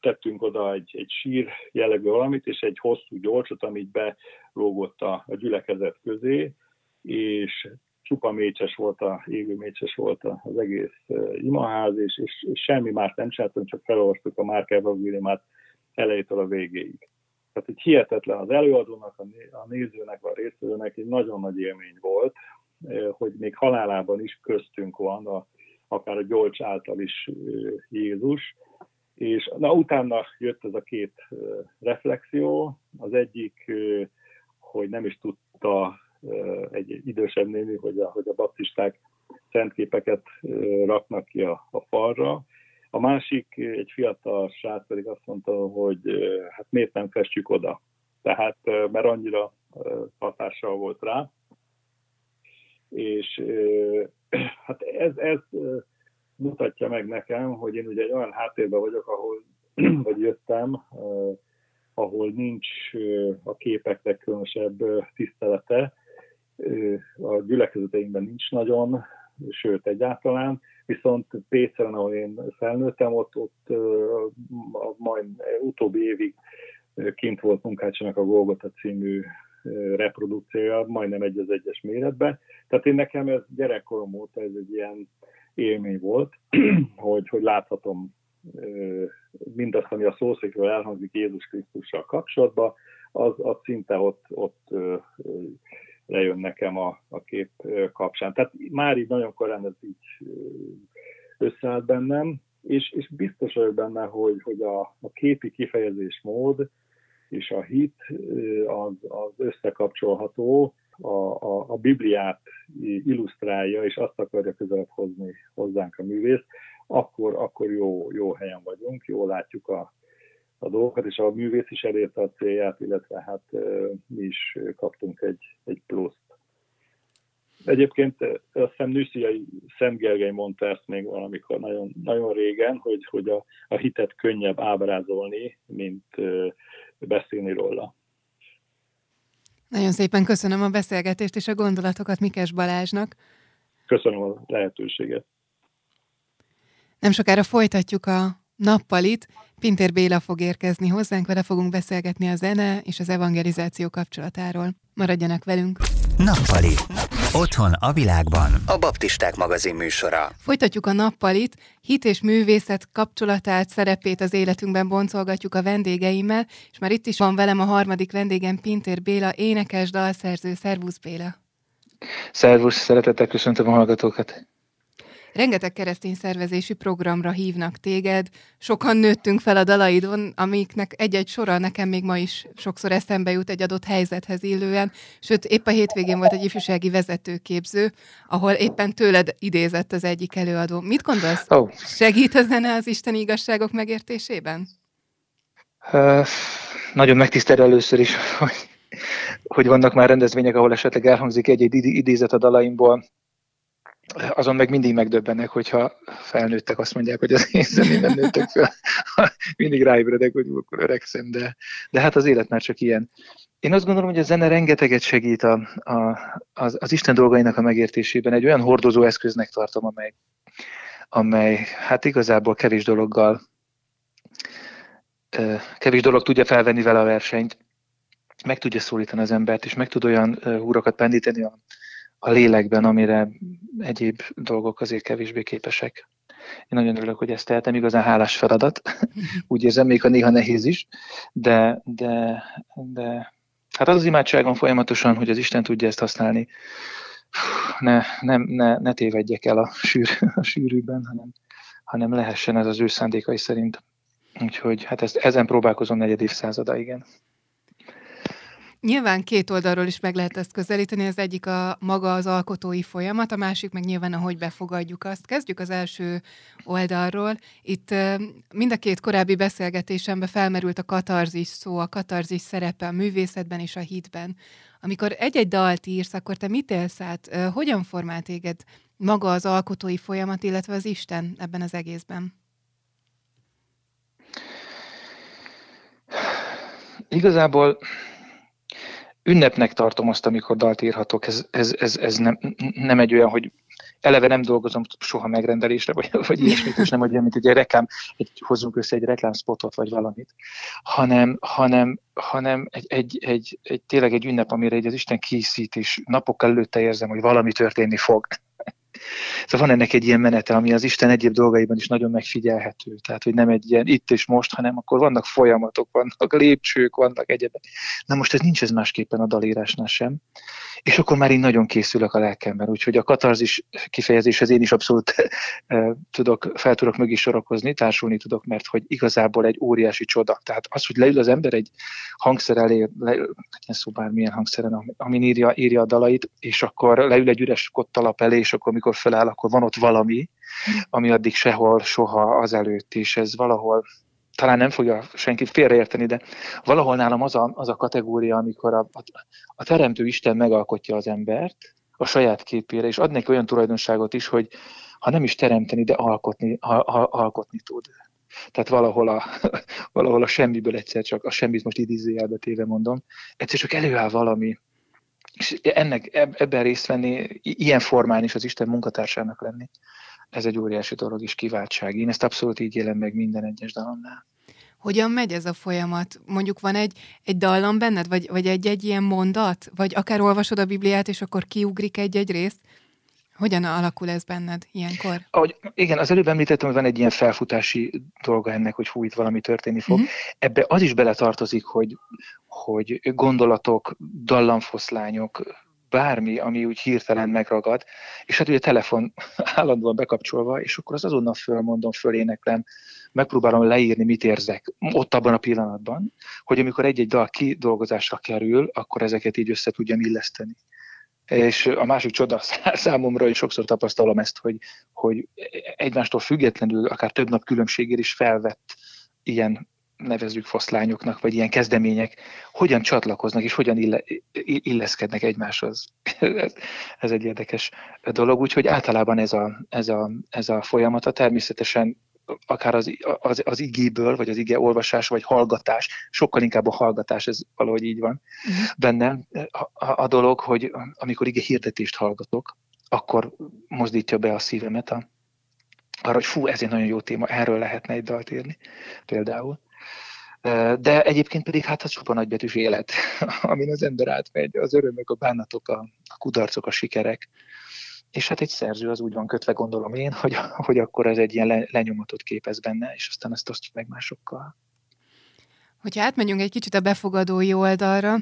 tettünk oda egy, egy sír jellegű valamit, és egy hosszú gyorsot, amit belógott a, a gyülekezet közé, és csupa mécses volt, a, égő mécses volt az egész imaház, és, és, és semmi más nem csináltunk, csak felolvastuk a Márk Evangéliumát elejétől a végéig. Tehát egy hihetetlen az előadónak, a nézőnek, a részvevőnek egy nagyon nagy élmény volt, hogy még halálában is köztünk van, a, akár a Gyolcs által is Jézus, és na, utána jött ez a két reflexió, az egyik, hogy nem is tudta egy idősebb néni, hogy a, hogy a baptisták szentképeket raknak ki a, a falra. A másik, egy fiatal srác pedig azt mondta, hogy hát miért nem festjük oda. Tehát, mert annyira hatással volt rá. És *clears throat* hát ez, ez mutatja meg nekem, hogy én ugye egy olyan háttérben vagyok, ahol *clears throat* vagy jöttem, ahol nincs a képeknek különösebb tisztelete, a gyülekezeteinkben nincs nagyon, sőt egyáltalán, viszont Péceren, ahol én felnőttem, ott, ott majd utóbbi évig kint volt Munkácsának a Golgota című reprodukciója, majdnem egy az egyes méretben. Tehát én nekem ez gyerekkorom óta ez egy ilyen élmény volt, *clears throat* hogy, hogy láthatom mindazt, ami a szószékről elhangzik Jézus Krisztussal kapcsolatban, az, az szinte ott, ott lejön nekem a, a kép kapcsán. Tehát már így nagyon korán ez így összeállt bennem, és, és biztos vagyok benne, hogy, hogy a, a képi kifejezés mód és a hit az, az összekapcsolható, a, a, a Bibliát illusztrálja, és azt akarja közelebb hozni hozzánk a művész, akkor, akkor jó, jó helyen vagyunk, jól látjuk a, a dolgokat, és a művész is elérte a célját, illetve hát mi is kaptunk egy, egy pluszt. Egyébként azt hiszem Nüsziai Szent Gergely mondta ezt még valamikor nagyon, nagyon régen, hogy, hogy a, a hitet könnyebb ábrázolni, mint beszélni róla.
Nagyon szépen köszönöm a beszélgetést és a gondolatokat Mikes Balázsnak.
Köszönöm a lehetőséget.
Nem sokára folytatjuk a nappalit. Pintér Béla fog érkezni hozzánk, vele fogunk beszélgetni a zene és az evangelizáció kapcsolatáról. Maradjanak velünk!
Nappali. Otthon a világban. A Baptisták magazin műsora.
Folytatjuk a nappalit. Hit és művészet kapcsolatát, szerepét az életünkben boncolgatjuk a vendégeimmel, és már itt is van velem a harmadik vendégem, Pintér Béla, énekes, dalszerző. Szervusz Béla!
Szervusz, szeretettel köszöntöm a hallgatókat!
Rengeteg keresztény szervezési programra hívnak téged, sokan nőttünk fel a dalaidon, amiknek egy-egy sora nekem még ma is sokszor eszembe jut egy adott helyzethez illően, sőt épp a hétvégén volt egy ifjúsági vezetőképző, ahol éppen tőled idézett az egyik előadó. Mit gondolsz? Oh. Segít a zene az isteni igazságok megértésében?
Uh, nagyon megtisztel először is, hogy, hogy vannak már rendezvények, ahol esetleg elhangzik egy-egy idézet a dalaimból, azon meg mindig megdöbbenek, hogyha felnőttek, azt mondják, hogy az én zenében nőttek fel. *laughs* mindig ráébredek, hogy akkor öregszem, de, de hát az élet már csak ilyen. Én azt gondolom, hogy a zene rengeteget segít a, a, az, az Isten dolgainak a megértésében. Egy olyan hordozó eszköznek tartom, amely, amely hát igazából kevés dologgal, kevés dolog tudja felvenni vele a versenyt, meg tudja szólítani az embert, és meg tud olyan húrakat pendíteni a, a lélekben, amire egyéb dolgok azért kevésbé képesek. Én nagyon örülök, hogy ezt tehetem, igazán hálás feladat. *laughs* Úgy érzem, még a néha nehéz is, de, de, de hát az az imádságom folyamatosan, hogy az Isten tudja ezt használni. Ne, nem, ne, ne tévedjek el a, sűr, a sűrűben, hanem, hanem lehessen ez az ő szándékai szerint. Úgyhogy hát ezt, ezen próbálkozom negyed évszázada, igen.
Nyilván két oldalról is meg lehet ezt közelíteni, az egyik a maga az alkotói folyamat, a másik meg nyilván, ahogy befogadjuk azt. Kezdjük az első oldalról. Itt mind a két korábbi beszélgetésemben felmerült a katarzis szó, a katarzis szerepe a művészetben és a hitben. Amikor egy-egy dalt írsz, akkor te mit élsz át? Hogyan formál téged maga az alkotói folyamat, illetve az Isten ebben az egészben?
Igazából ünnepnek tartom azt, amikor dalt írhatok. Ez, ez, ez, ez nem, nem egy olyan, hogy eleve nem dolgozom soha megrendelésre, vagy, vagy ilyesmit, és nem olyan, mint egy reklám, egy, hozzunk össze egy reklámspotot, vagy valamit, hanem, hanem, hanem egy, egy, egy, egy, tényleg egy ünnep, amire egy az Isten készít, és napok előtte érzem, hogy valami történni fog. Szóval van ennek egy ilyen menete, ami az Isten egyéb dolgaiban is nagyon megfigyelhető. Tehát, hogy nem egy ilyen itt és most, hanem akkor vannak folyamatok, vannak lépcsők, vannak egyebek. Na most ez nincs ez másképpen a dalírásnál sem. És akkor már én nagyon készülök a lelkemben, úgyhogy a katarzis kifejezéshez én is abszolút *laughs* tudok, fel tudok mögé sorakozni, társulni tudok, mert hogy igazából egy óriási csoda. Tehát az, hogy leül az ember egy hangszer elé, le, legyen szó bármilyen hangszeren, amin írja, írja a dalait, és akkor leül egy üres kottalap elé, és akkor amikor feláll, akkor van ott valami, ami addig sehol, soha azelőtt, és ez valahol talán nem fogja senki félreérteni, de valahol nálam az a, az a kategória, amikor a, a, a teremtő Isten megalkotja az embert a saját képére, és ad neki olyan tulajdonságot is, hogy ha nem is teremteni, de alkotni, ha, ha, alkotni tud. Tehát valahol a, *laughs* valahol a semmiből egyszer csak, a semmit most idézőjelbe téve mondom, egyszer csak előáll valami, és ennek, ebben részt venni, ilyen formán is az Isten munkatársának lenni, ez egy óriási dolog és kiváltság. Én ezt abszolút így élem meg minden egyes dalomnál.
Hogyan megy ez a folyamat? Mondjuk van egy, egy dallam benned, vagy, vagy egy-egy ilyen mondat? Vagy akár olvasod a Bibliát, és akkor kiugrik egy-egy részt? Hogyan alakul ez benned ilyenkor?
Ahogy, igen, az előbb említettem, hogy van egy ilyen felfutási dolga ennek, hogy hú, itt valami történni fog. Mm-hmm. Ebbe az is beletartozik, hogy, hogy gondolatok, dallamfoszlányok, bármi, ami úgy hirtelen megragad, és hát ugye a telefon *laughs* állandóan bekapcsolva, és akkor az azonnal fölmondom, föléneklem, megpróbálom leírni, mit érzek ott abban a pillanatban, hogy amikor egy-egy dal kidolgozásra kerül, akkor ezeket így össze tudjam illeszteni. És a másik csoda *laughs* számomra, és sokszor tapasztalom ezt, hogy, hogy egymástól függetlenül, akár több nap különbségért is felvett ilyen nevezzük foszlányoknak, vagy ilyen kezdemények, hogyan csatlakoznak és hogyan ille, illeszkednek egymáshoz. *laughs* ez, egy érdekes dolog, úgyhogy általában ez a, ez a, ez a folyamata természetesen akár az, az, az igéből, vagy az ige olvasás, vagy hallgatás, sokkal inkább a hallgatás, ez valahogy így van uh-huh. bennem. A, a, a dolog, hogy amikor ige hirdetést hallgatok, akkor mozdítja be a szívemet a, arra, hogy fú, ez egy nagyon jó téma, erről lehetne egy dalt írni például. De egyébként pedig hát az csupa nagybetűs élet, *laughs* amin az ember átmegy, az örömök, a bánatok, a, a kudarcok, a sikerek. És hát egy szerző az úgy van kötve, gondolom én, hogy, hogy akkor ez egy ilyen le, lenyomatot képez benne, és aztán ezt osztjuk meg másokkal.
Hogyha átmegyünk egy kicsit a befogadói oldalra,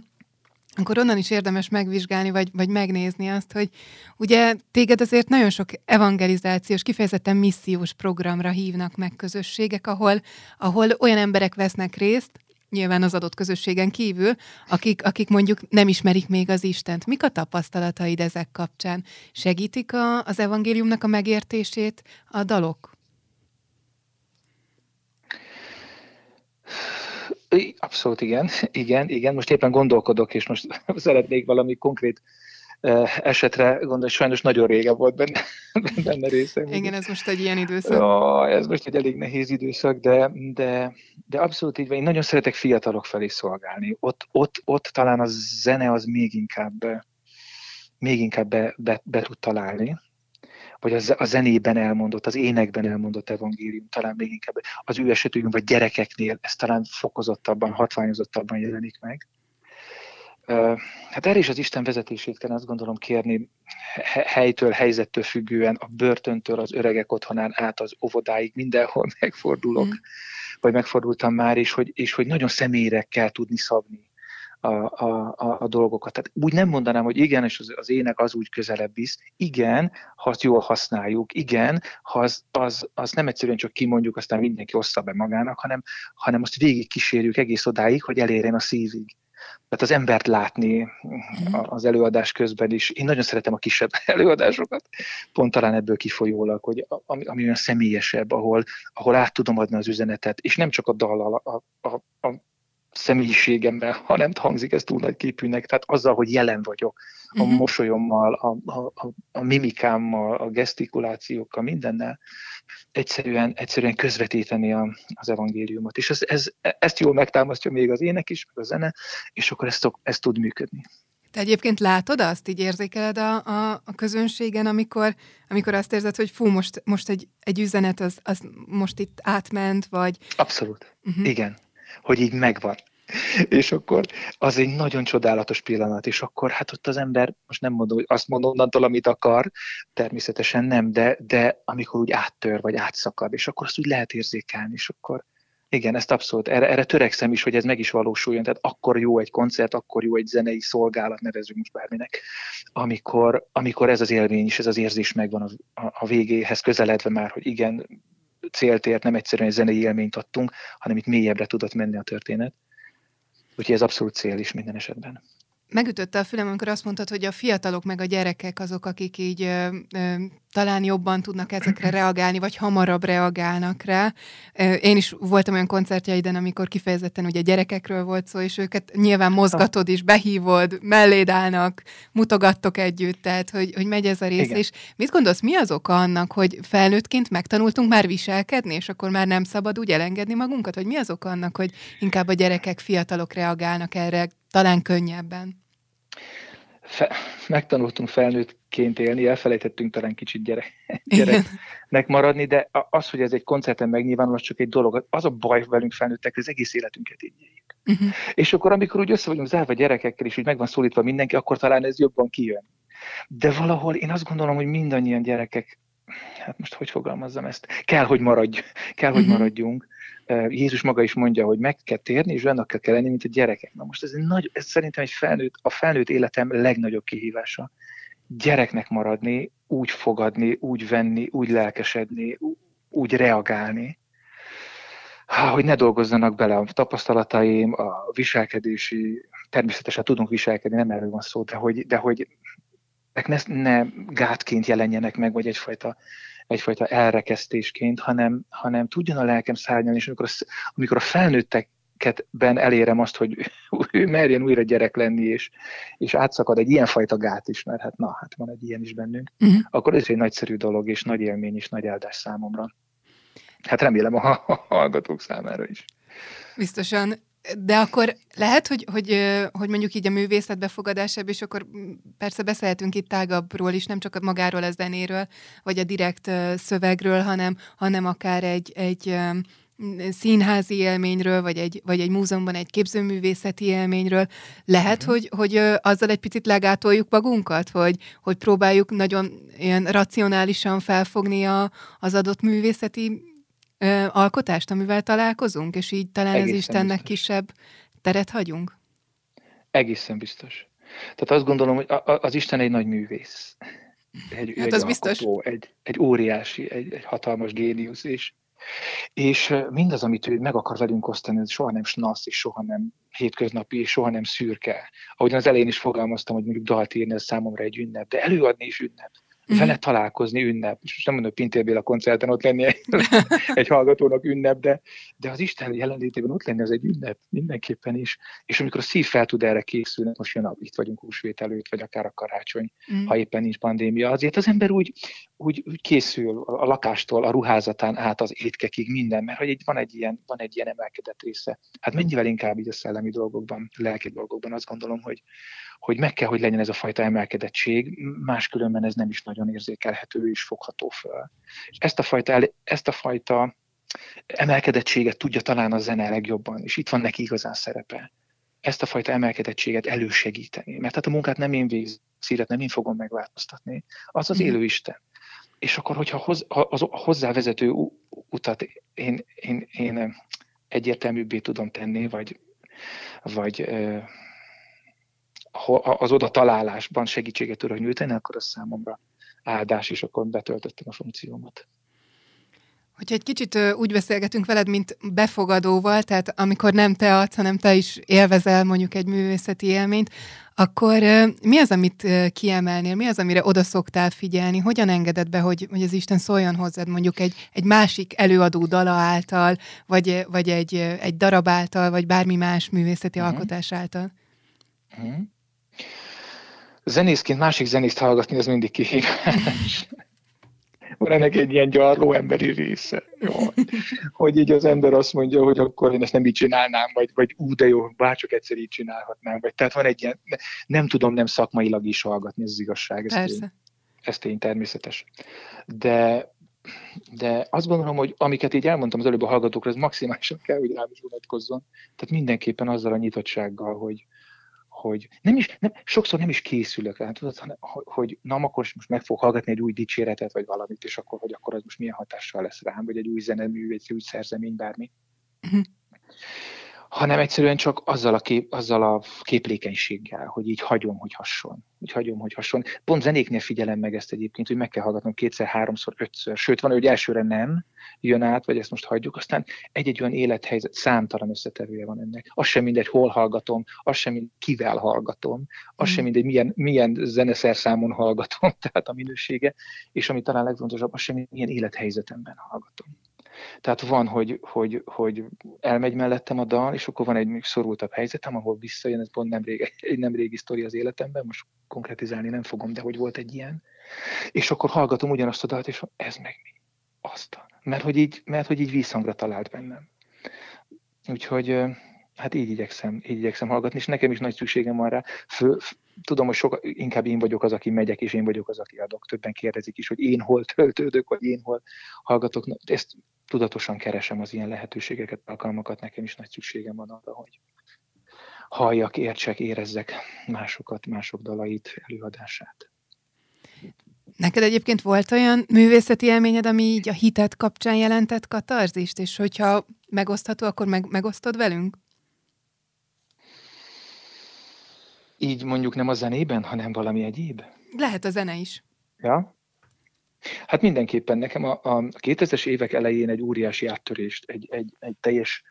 akkor onnan is érdemes megvizsgálni, vagy, vagy megnézni azt, hogy ugye téged azért nagyon sok evangelizációs, kifejezetten missziós programra hívnak meg közösségek, ahol, ahol olyan emberek vesznek részt, nyilván az adott közösségen kívül, akik, akik mondjuk nem ismerik még az Istent. Mik a tapasztalataid ezek kapcsán? Segítik a, az evangéliumnak a megértését a dalok?
Abszolút igen, igen, igen. Most éppen gondolkodok, és most *laughs* szeretnék valami konkrét esetre gondolni, sajnos nagyon régen volt benne, *laughs* benne részem.
Igen, ez most egy ilyen időszak.
Ja, ez most egy elég nehéz időszak, de, de, de abszolút így van. Én nagyon szeretek fiatalok felé szolgálni. Ott, ott, ott talán a zene az még inkább, még inkább be, be, be tud találni vagy a zenében elmondott, az énekben elmondott evangélium talán még inkább az ő esetükben, vagy gyerekeknél ez talán fokozottabban, hatványozottabban jelenik meg. Hát erre is az Isten vezetését kell azt gondolom kérni helytől, helyzettől függően, a börtöntől, az öregek otthonán át az óvodáig, mindenhol *laughs* megfordulok, mm. vagy megfordultam már, és hogy, és hogy nagyon személyre kell tudni szabni a, a, a, a dolgokat. Tehát úgy nem mondanám, hogy igen, és az, az ének az úgy közelebb visz. Igen, ha azt jól használjuk. Igen, ha az, az, az nem egyszerűen csak kimondjuk, aztán mindenki ossza be magának, hanem, hanem azt végig kísérjük egész odáig, hogy elérjen a szívig tehát az embert látni mhm. az előadás közben is. Én nagyon szeretem a kisebb *laughs* előadásokat, pont talán ebből kifolyólag, hogy ami, ami olyan személyesebb, ahol, ahol át tudom adni az üzenetet, és nem csak a dallal, a, a, a személyiségemben, ha nem hangzik ez túl nagy képűnek, tehát azzal, hogy jelen vagyok, a uh-huh. mosolyommal, a, a, a, a mimikámmal, a gesztikulációkkal, mindennel, egyszerűen, egyszerűen közvetíteni a, az evangéliumot. És ez, ez, ezt jól megtámasztja még az ének is, meg a zene, és akkor ezt, ezt tud működni.
Te egyébként látod azt, így érzékeled a, a, a közönségen, amikor, amikor azt érzed, hogy fú, most, most egy, egy üzenet az, az most itt átment, vagy...
Abszolút, uh-huh. igen. Hogy így megvan. és akkor az egy nagyon csodálatos pillanat, és akkor hát ott az ember, most nem mondom, hogy azt mondom onnantól, amit akar, természetesen nem, de, de amikor úgy áttör, vagy átszakad, és akkor azt úgy lehet érzékelni, és akkor igen, ezt abszolút, erre, erre törekszem is, hogy ez meg is valósuljon, tehát akkor jó egy koncert, akkor jó egy zenei szolgálat, nevezzük most bárminek, amikor, amikor ez az élmény is, ez az érzés megvan a, a, a végéhez közeledve már, hogy igen, célt ért, nem egyszerűen egy zenei élményt adtunk, hanem itt mélyebbre tudott menni a történet. Úgyhogy ez abszolút cél is minden esetben
megütötte a fülem, amikor azt mondtad, hogy a fiatalok meg a gyerekek azok, akik így ö, ö, talán jobban tudnak ezekre *clears throat* reagálni, vagy hamarabb reagálnak rá. Én is voltam olyan koncertjeiden, amikor kifejezetten ugye gyerekekről volt szó, és őket nyilván mozgatod is, behívod, melléd állnak, mutogattok együtt, tehát hogy, hogy megy ez a rész. Igen. És mit gondolsz, mi az oka annak, hogy felnőttként megtanultunk már viselkedni, és akkor már nem szabad úgy elengedni magunkat? Vagy mi az oka annak, hogy inkább a gyerekek, fiatalok reagálnak erre talán könnyebben?
Fe, megtanultunk felnőttként élni, elfelejtettünk talán kicsit gyere, gyereknek maradni, de az, hogy ez egy koncerten megnyilvánul, az csak egy dolog. Az a baj velünk felnőttek, az egész életünket így éljük. Uh-huh. És akkor, amikor úgy össze vagyunk zárva gyerekekkel, és úgy meg van szólítva mindenki, akkor talán ez jobban kijön. De valahol én azt gondolom, hogy mindannyian gyerekek, hát most hogy fogalmazzam ezt, kell, hogy maradj, kell, hogy uh-huh. maradjunk, Jézus maga is mondja, hogy meg kell térni, és annak kell lenni, mint a gyerekek. Na most ez, egy nagy, ez szerintem egy felnőtt, a felnőtt életem legnagyobb kihívása. Gyereknek maradni, úgy fogadni, úgy venni, úgy lelkesedni, úgy reagálni, hogy ne dolgozzanak bele a tapasztalataim, a viselkedési, természetesen tudunk viselkedni, nem erről van szó, de hogy, de hogy ne, ne gátként jelenjenek meg, vagy egyfajta egyfajta elrekesztésként, hanem, hanem tudjon a lelkem szárnyalni, és amikor a, amikor a felnőttek ben elérem azt, hogy *laughs* ő merjen újra gyerek lenni, és, és átszakad egy ilyenfajta gát is, mert hát na, hát van egy ilyen is bennünk, uh-huh. akkor ez egy nagyszerű dolog, és nagy élmény, és nagy áldás számomra. Hát remélem a *laughs* hallgatók számára is.
Biztosan. De akkor lehet, hogy, hogy, hogy mondjuk így a művészet befogadásába, és akkor persze beszélhetünk itt tágabbról is, nem csak magáról a zenéről, vagy a direkt szövegről, hanem, hanem akár egy, egy színházi élményről, vagy egy, vagy egy múzeumban egy képzőművészeti élményről. Lehet, uh-huh. hogy, hogy azzal egy picit legátoljuk magunkat, hogy, hogy próbáljuk nagyon ilyen racionálisan felfogni a, az adott művészeti ö, alkotást, amivel találkozunk, és így talán Egészen az Istennek biztos. kisebb teret hagyunk?
Egészen biztos. Tehát azt gondolom, hogy az Isten egy nagy művész. Egy, hát egy az alkotó, biztos. Egy, egy óriási, egy, egy hatalmas géniusz, és, és mindaz, amit ő meg akar velünk osztani, ez soha nem snasz, és soha nem hétköznapi, és soha nem szürke. Ahogyan az elején is fogalmaztam, hogy mondjuk dalt írni, ez számomra egy ünnep, de előadni is ünnep. Vele találkozni ünnep. És nem mondom, hogy Pintér Béla koncerten ott lenni *laughs* egy, hallgatónak ünnep, de, de az Isten jelenlétében ott lenni az egy ünnep mindenképpen is. És amikor a szív fel tud erre készülni, most jön, itt vagyunk húsvét előtt, vagy akár a karácsony, mm. ha éppen nincs pandémia, azért az ember úgy, úgy, úgy készül a lakástól, a ruházatán át az étkekig minden, mert hogy egy, van, egy ilyen, van egy ilyen emelkedett része. Hát mennyivel inkább így a szellemi dolgokban, lelki dolgokban azt gondolom, hogy, hogy meg kell, hogy legyen ez a fajta emelkedettség, máskülönben ez nem is nagyon érzékelhető és fogható föl. És ezt a fajta, ezt a fajta emelkedettséget tudja talán a zene legjobban, és itt van neki igazán szerepe. Ezt a fajta emelkedettséget elősegíteni. Mert hát a munkát nem én végzem, szíret nem én fogom megváltoztatni, az az mm. élő Isten. És akkor, hogyha hoz, az, a hozzávezető utat én, én, én egyértelműbbé tudom tenni, vagy, vagy az oda találásban segítséget tudok nyújtani, akkor az számomra áldás, és akkor betöltöttem a funkciómat.
Hogyha egy kicsit úgy beszélgetünk veled, mint befogadóval, tehát amikor nem te adsz, hanem te is élvezel mondjuk egy művészeti élményt, akkor mi az, amit kiemelnél, mi az, amire oda szoktál figyelni, hogyan engeded be, hogy, hogy az Isten szóljon hozzád mondjuk egy, egy másik előadó dala által, vagy, vagy egy, egy darab által, vagy bármi más művészeti uh-huh. alkotás által? Uh-huh
zenészként másik zenészt hallgatni, az mindig kihívás. *laughs* Van ennek egy ilyen gyarló emberi része. Jó. Hogy így az ember azt mondja, hogy akkor én ezt nem így csinálnám, vagy, vagy ú, de jó, bárcsak egyszer így csinálhatnám. Vagy, tehát van egy ilyen, nem tudom nem szakmailag is hallgatni, ez az igazság. Ez Persze. Tény, ez tény természetes. De, de azt gondolom, hogy amiket így elmondtam az előbb a hallgatókra, ez maximálisan kell, hogy rám is vonatkozzon. Tehát mindenképpen azzal a nyitottsággal, hogy, hogy nem is, nem, sokszor nem is készülök rá, tudod, hanem, hogy na, akkor most meg fog hallgatni egy új dicséretet, vagy valamit, és akkor, hogy akkor az most milyen hatással lesz rám, vagy egy új zenemű, egy új szerzemény, bármi. Uh-huh hanem egyszerűen csak azzal a, kép, azzal a képlékenységgel, hogy így hagyom, hogy hasson. Hogy hagyom, hogy hasson. Pont zenéknél figyelem meg ezt egyébként, hogy meg kell hallgatnom kétszer, háromszor, ötször. Sőt, van, hogy elsőre nem jön át, vagy ezt most hagyjuk, aztán egy-egy olyan élethelyzet, számtalan összetevője van ennek. Az sem mindegy, hol hallgatom, az sem mindegy, kivel hallgatom, az sem mindegy, milyen, milyen zeneszerszámon hallgatom, *laughs* tehát a minősége, és ami talán legfontosabb, az sem mindegy, milyen élethelyzetemben hallgatom. Tehát van, hogy, hogy, hogy elmegy mellettem a dal, és akkor van egy szorultabb helyzetem, ahol visszajön, ez pont nem rég, egy nem régi sztori az életemben, most konkretizálni nem fogom, de hogy volt egy ilyen. És akkor hallgatom ugyanazt a dalt, és ez meg mi? Azt. Mert hogy így, mert hogy így vízhangra talált bennem. Úgyhogy hát így igyekszem, így igyekszem hallgatni, és nekem is nagy szükségem van rá. Fő, tudom, hogy soka, inkább én vagyok az, aki megyek, és én vagyok az, aki adok. Többen kérdezik is, hogy én hol töltődök, vagy én hol hallgatok. Ezt tudatosan keresem az ilyen lehetőségeket, alkalmakat, nekem is nagy szükségem van arra, hogy halljak, értsek, érezzek másokat, mások dalait, előadását.
Neked egyébként volt olyan művészeti élményed, ami így a hitet kapcsán jelentett katarzist, és hogyha megosztható, akkor meg, megosztod velünk?
Így mondjuk nem a zenében, hanem valami egyéb?
Lehet a zene is.
Ja? Hát mindenképpen nekem a, a 2000-es évek elején egy óriási áttörést, egy, egy, egy teljes,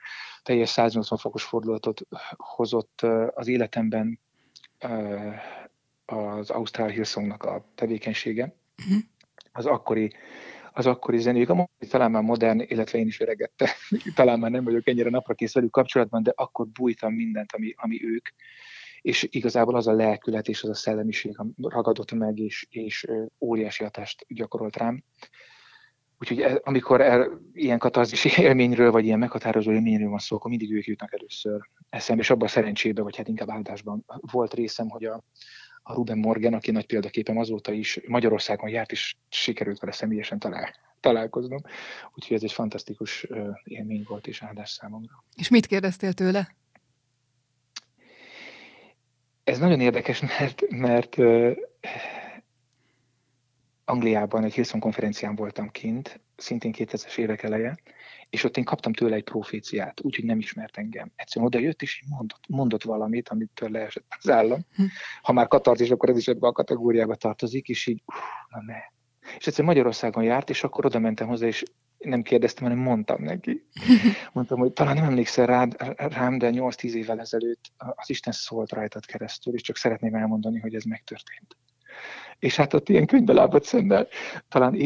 teljes 180 fokos fordulatot hozott az életemben az Ausztrál Hillsongnak a tevékenysége. Uh-huh. Az akkori az akkori zenék. A talán már modern, illetve én is öregette. *laughs* talán már nem vagyok ennyire napra kész velük kapcsolatban, de akkor bújtam mindent, ami, ami ők. És igazából az a lelkület és az a szellemiség ragadott meg, és, és óriási hatást gyakorolt rám. Úgyhogy e, amikor el, ilyen katarzis *laughs* élményről, vagy ilyen meghatározó élményről van szó, akkor mindig ők jutnak először eszembe, és abban a szerencsébe, vagy hát inkább áldásban volt részem, hogy a, a Ruben Morgan, aki nagy példaképem azóta is Magyarországon járt, és sikerült vele személyesen talál, találkoznom. Úgyhogy ez egy fantasztikus élmény volt és áldás számomra.
És mit kérdeztél tőle?
Ez nagyon érdekes, mert, mert uh, Angliában egy Hilson konferencián voltam kint, szintén 2000-es évek eleje, és ott én kaptam tőle egy proféciát, úgyhogy nem ismert engem. Egyszerűen oda jött, és mondott, mondott valamit, amit leesett az állam. Hm. Ha már katarzis, akkor ez is ebbe a kategóriába tartozik, és így, uff, na ne. És egyszer Magyarországon járt, és akkor oda mentem hozzá, és nem kérdeztem, hanem mondtam neki. *laughs* Mondtam, hogy talán nem emlékszel rád, rám, de 8-10 évvel ezelőtt az Isten szólt rajtad keresztül, és csak szeretném elmondani, hogy ez megtörtént. És hát ott ilyen könyvbe lábad szemmel, talán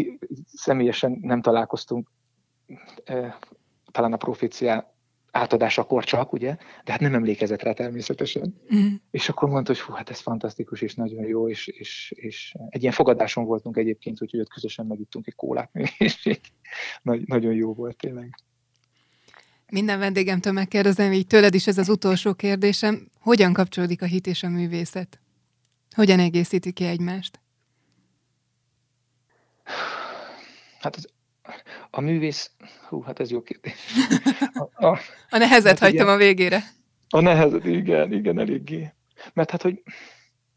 személyesen nem találkoztunk talán a profécia átadásakor csak, ugye, de hát nem emlékezett rá természetesen. Mm. És akkor mondta, hogy hú, hát ez fantasztikus, és nagyon jó, és, és, és egy ilyen fogadáson voltunk egyébként, úgyhogy ott közösen megittunk egy kólát, *laughs* és Nagy, nagyon jó volt tényleg.
Minden vendégemtől megkérdezem, így tőled is ez az utolsó kérdésem, hogyan kapcsolódik a hit és a művészet? Hogyan egészíti ki egymást?
Hát az a művész, hú, hát ez jó kérdés. *laughs*
A, a, a nehezet hát hagytam igen, a végére.
A nehezet, igen, igen, eléggé. Mert hát, hogy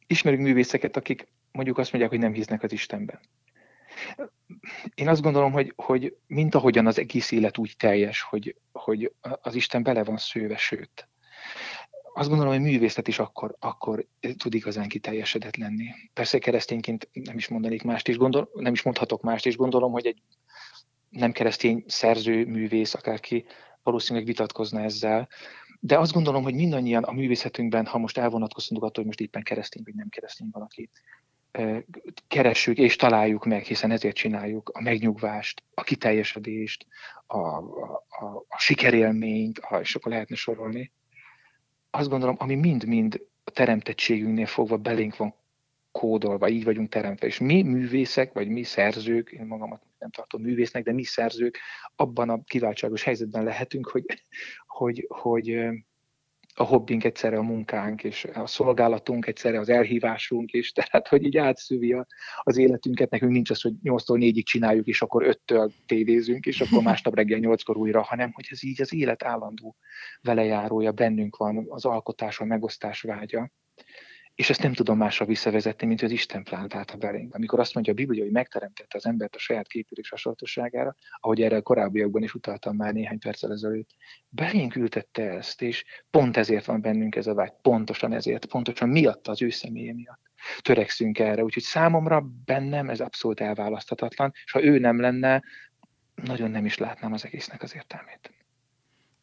ismerünk művészeket, akik mondjuk azt mondják, hogy nem hisznek az Istenben. Én azt gondolom, hogy, hogy mint ahogyan az egész élet úgy teljes, hogy, hogy az Isten bele van szőve, sőt, azt gondolom, hogy művészet is akkor, akkor tud igazán kiteljesedett lenni. Persze keresztényként nem is mondanék mást is, gondol, nem is mondhatok mást, és gondolom, hogy egy nem keresztény szerző, művész, akárki valószínűleg vitatkozna ezzel. De azt gondolom, hogy mindannyian a művészetünkben, ha most elvonatkoztunk attól, hogy most éppen keresztény vagy nem keresztény valaki, keressük és találjuk meg, hiszen ezért csináljuk a megnyugvást, a kiteljesedést, a, a, a, a sikerélményt, ha, és akkor lehetne sorolni. Azt gondolom, ami mind-mind a teremtettségünknél fogva belénk van kódolva, így vagyunk teremtve. És mi művészek, vagy mi szerzők, én magamat nem tartom művésznek, de mi szerzők abban a kiváltságos helyzetben lehetünk, hogy, hogy, hogy a hobbink egyszerre a munkánk, és a szolgálatunk egyszerre az elhívásunk, és *laughs* tehát, hogy így átszűvi az életünket, nekünk nincs az, hogy 8-tól 4-ig csináljuk, és akkor 5-től tévézünk, és akkor másnap reggel 8-kor újra, hanem hogy ez így az élet állandó velejárója, bennünk van, az alkotás, a megosztás vágya, és ezt nem tudom másra visszavezetni, mint hogy az Isten plánálta belénk. Amikor azt mondja a Biblia, hogy megteremtette az embert a saját képére és hasonlóságára, ahogy erre a korábbiakban is utaltam már néhány perccel ezelőtt, belénk ültette ezt, és pont ezért van bennünk ez a vágy, pontosan ezért, pontosan miatt az ő személye miatt törekszünk erre. Úgyhogy számomra bennem ez abszolút elválaszthatatlan, és ha ő nem lenne, nagyon nem is látnám az egésznek az értelmét.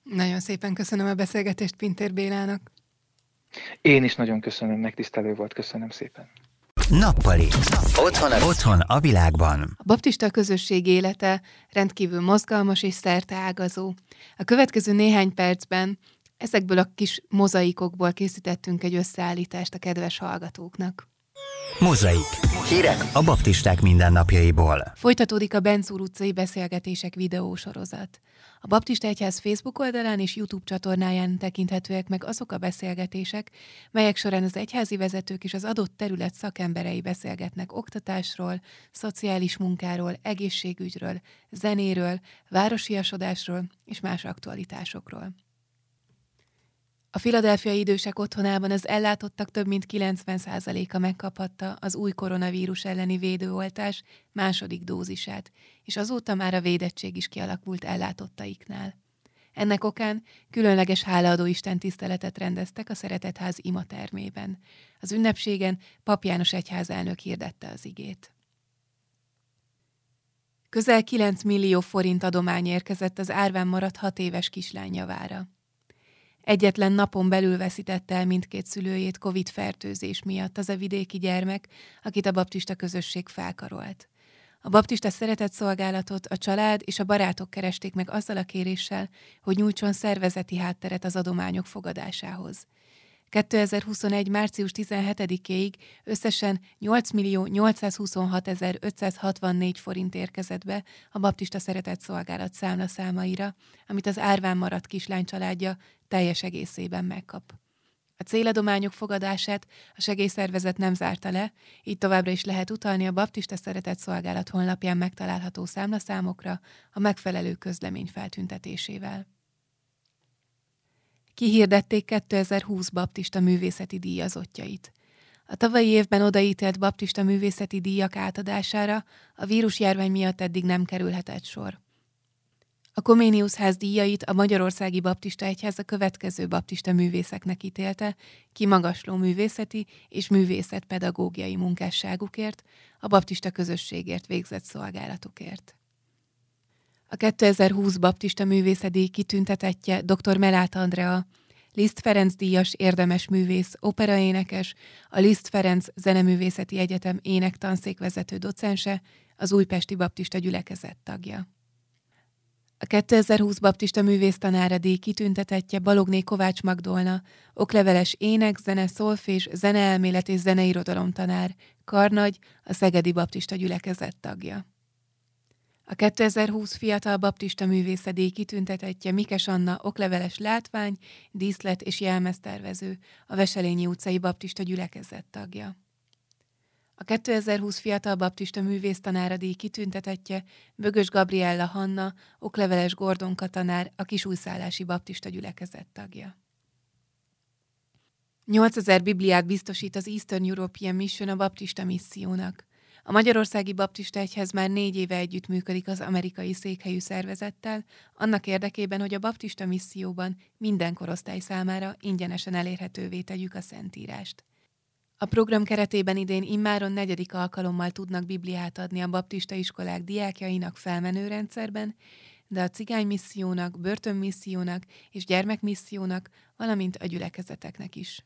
Nagyon szépen köszönöm a beszélgetést Pintér Bélának.
Én is nagyon köszönöm, megtisztelő volt, köszönöm szépen.
Nappali. Otthon a, otthon a világban.
A baptista közösség élete rendkívül mozgalmas és ágazó. A következő néhány percben ezekből a kis mozaikokból készítettünk egy összeállítást a kedves hallgatóknak.
Mozaik. Hírek a baptisták mindennapjaiból.
Folytatódik a Benzúr utcai beszélgetések videósorozat. A Baptista Egyház Facebook oldalán és YouTube csatornáján tekinthetőek meg azok a beszélgetések, melyek során az egyházi vezetők és az adott terület szakemberei beszélgetnek oktatásról, szociális munkáról, egészségügyről, zenéről, városiasodásról és más aktualitásokról. A filadelfiai idősek otthonában az ellátottak több mint 90%-a megkaphatta az új koronavírus elleni védőoltás második dózisát, és azóta már a védettség is kialakult ellátottaiknál. Ennek okán különleges hálaadó Isten tiszteletet rendeztek a Szeretetház imatermében. Az ünnepségen Pap János egyházelnök hirdette az igét. Közel 9 millió forint adomány érkezett az árván maradt hat éves kislány javára. Egyetlen napon belül veszítette el mindkét szülőjét COVID-fertőzés miatt az a vidéki gyermek, akit a baptista közösség felkarolt. A baptista szeretett szolgálatot a család és a barátok keresték meg azzal a kéréssel, hogy nyújtson szervezeti hátteret az adományok fogadásához. 2021. március 17-ig összesen 8 millió 826 564 forint érkezett be a Baptista Szeretett Szolgálat számla számaira, amit az árván maradt kislány családja teljes egészében megkap. A céladományok fogadását a segélyszervezet nem zárta le, így továbbra is lehet utalni a Baptista Szeretett Szolgálat honlapján megtalálható számlaszámokra a megfelelő közlemény feltüntetésével. Kihirdették 2020 baptista művészeti díjazottjait. A tavalyi évben odaítélt baptista művészeti díjak átadására a vírusjárvány miatt eddig nem kerülhetett sor. A Koménius ház díjait a Magyarországi Baptista Egyház a következő baptista művészeknek ítélte, kimagasló művészeti és művészetpedagógiai munkásságukért, a baptista közösségért végzett szolgálatukért. A 2020 baptista művészedély kitüntetetje dr. Melát Andrea, Liszt Ferenc díjas érdemes művész, operaénekes, a Liszt Ferenc Zeneművészeti Egyetem énektanszékvezető docense, az Újpesti Baptista gyülekezet tagja. A 2020 baptista művésztanára díj kitüntetetje Balogné Kovács Magdolna, okleveles ének, zene, szolfés, zeneelmélet és zeneirodalom tanár, Karnagy, a Szegedi Baptista gyülekezet tagja. A 2020 Fiatal Baptista Művészedély kitüntetetje Mikes Anna okleveles látvány, díszlet és jelmeztervező, a Veselényi utcai Baptista gyülekezet tagja. A 2020 Fiatal Baptista Művésztanára díj kitüntetetje Bögös Gabriella Hanna, okleveles Gordon Katanár, a Kisújszállási Baptista gyülekezet tagja. 8000 bibliát biztosít az Eastern European Mission a baptista missziónak. A Magyarországi Baptista Egyhez már négy éve együttműködik az amerikai székhelyű szervezettel, annak érdekében, hogy a baptista misszióban minden korosztály számára ingyenesen elérhetővé tegyük a Szentírást. A program keretében idén immáron negyedik alkalommal tudnak Bibliát adni a baptista iskolák diákjainak felmenő rendszerben, de a cigánymissziónak, börtönmissziónak és gyermekmissziónak, valamint a gyülekezeteknek is.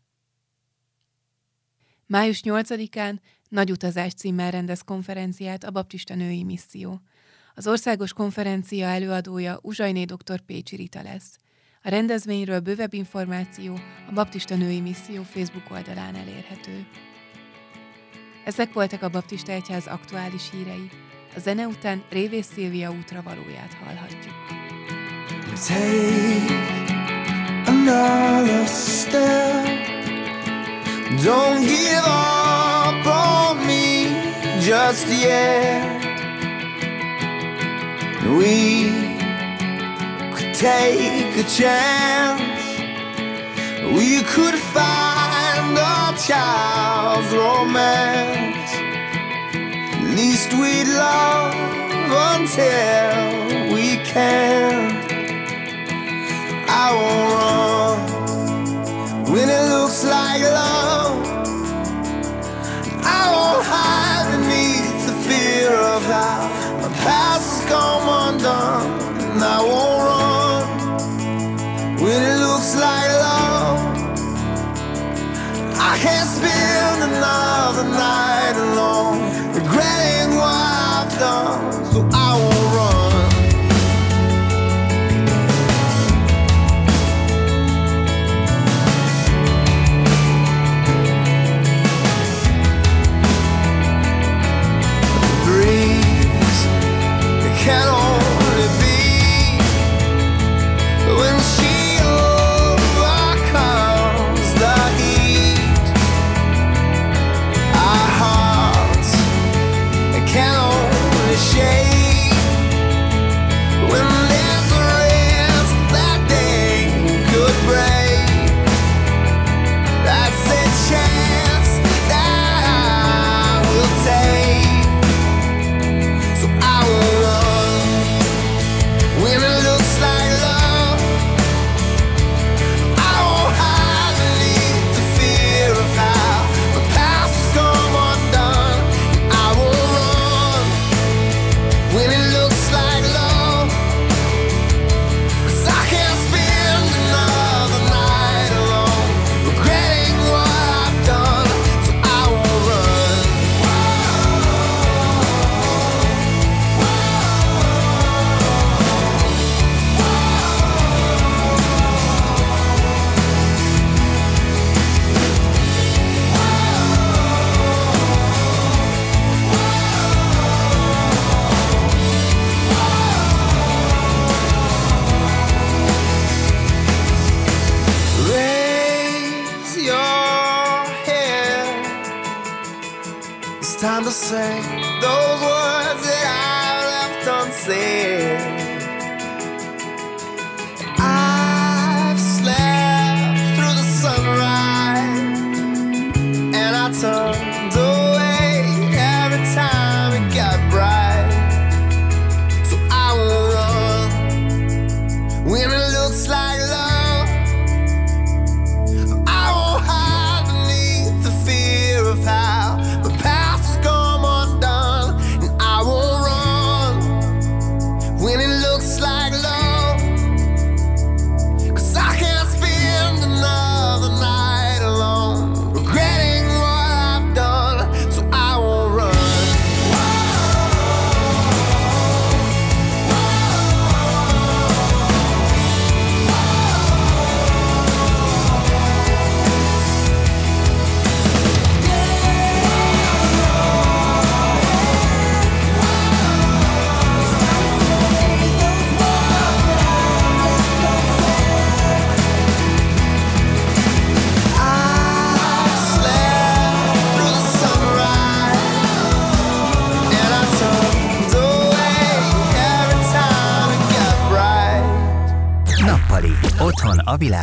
Május 8-án nagy utazás címmel rendez konferenciát a Baptista Női Misszió. Az országos konferencia előadója Uzsajné dr. Pécsi Rita lesz. A rendezvényről bővebb információ a Baptista Női Misszió Facebook oldalán elérhető. Ezek voltak a Baptista Egyház aktuális hírei. A zene után Révész Szilvia útra valóját hallhatjuk. Take another step Don't give up on me just yet. We could take a chance. We could find a child's romance. At least we'd love until we can. I won't run when it looks like love. I won't
hide beneath the fear of how my past has come undone, and I won't run when it looks like love. I can't spend another night alone, regretting what I've done,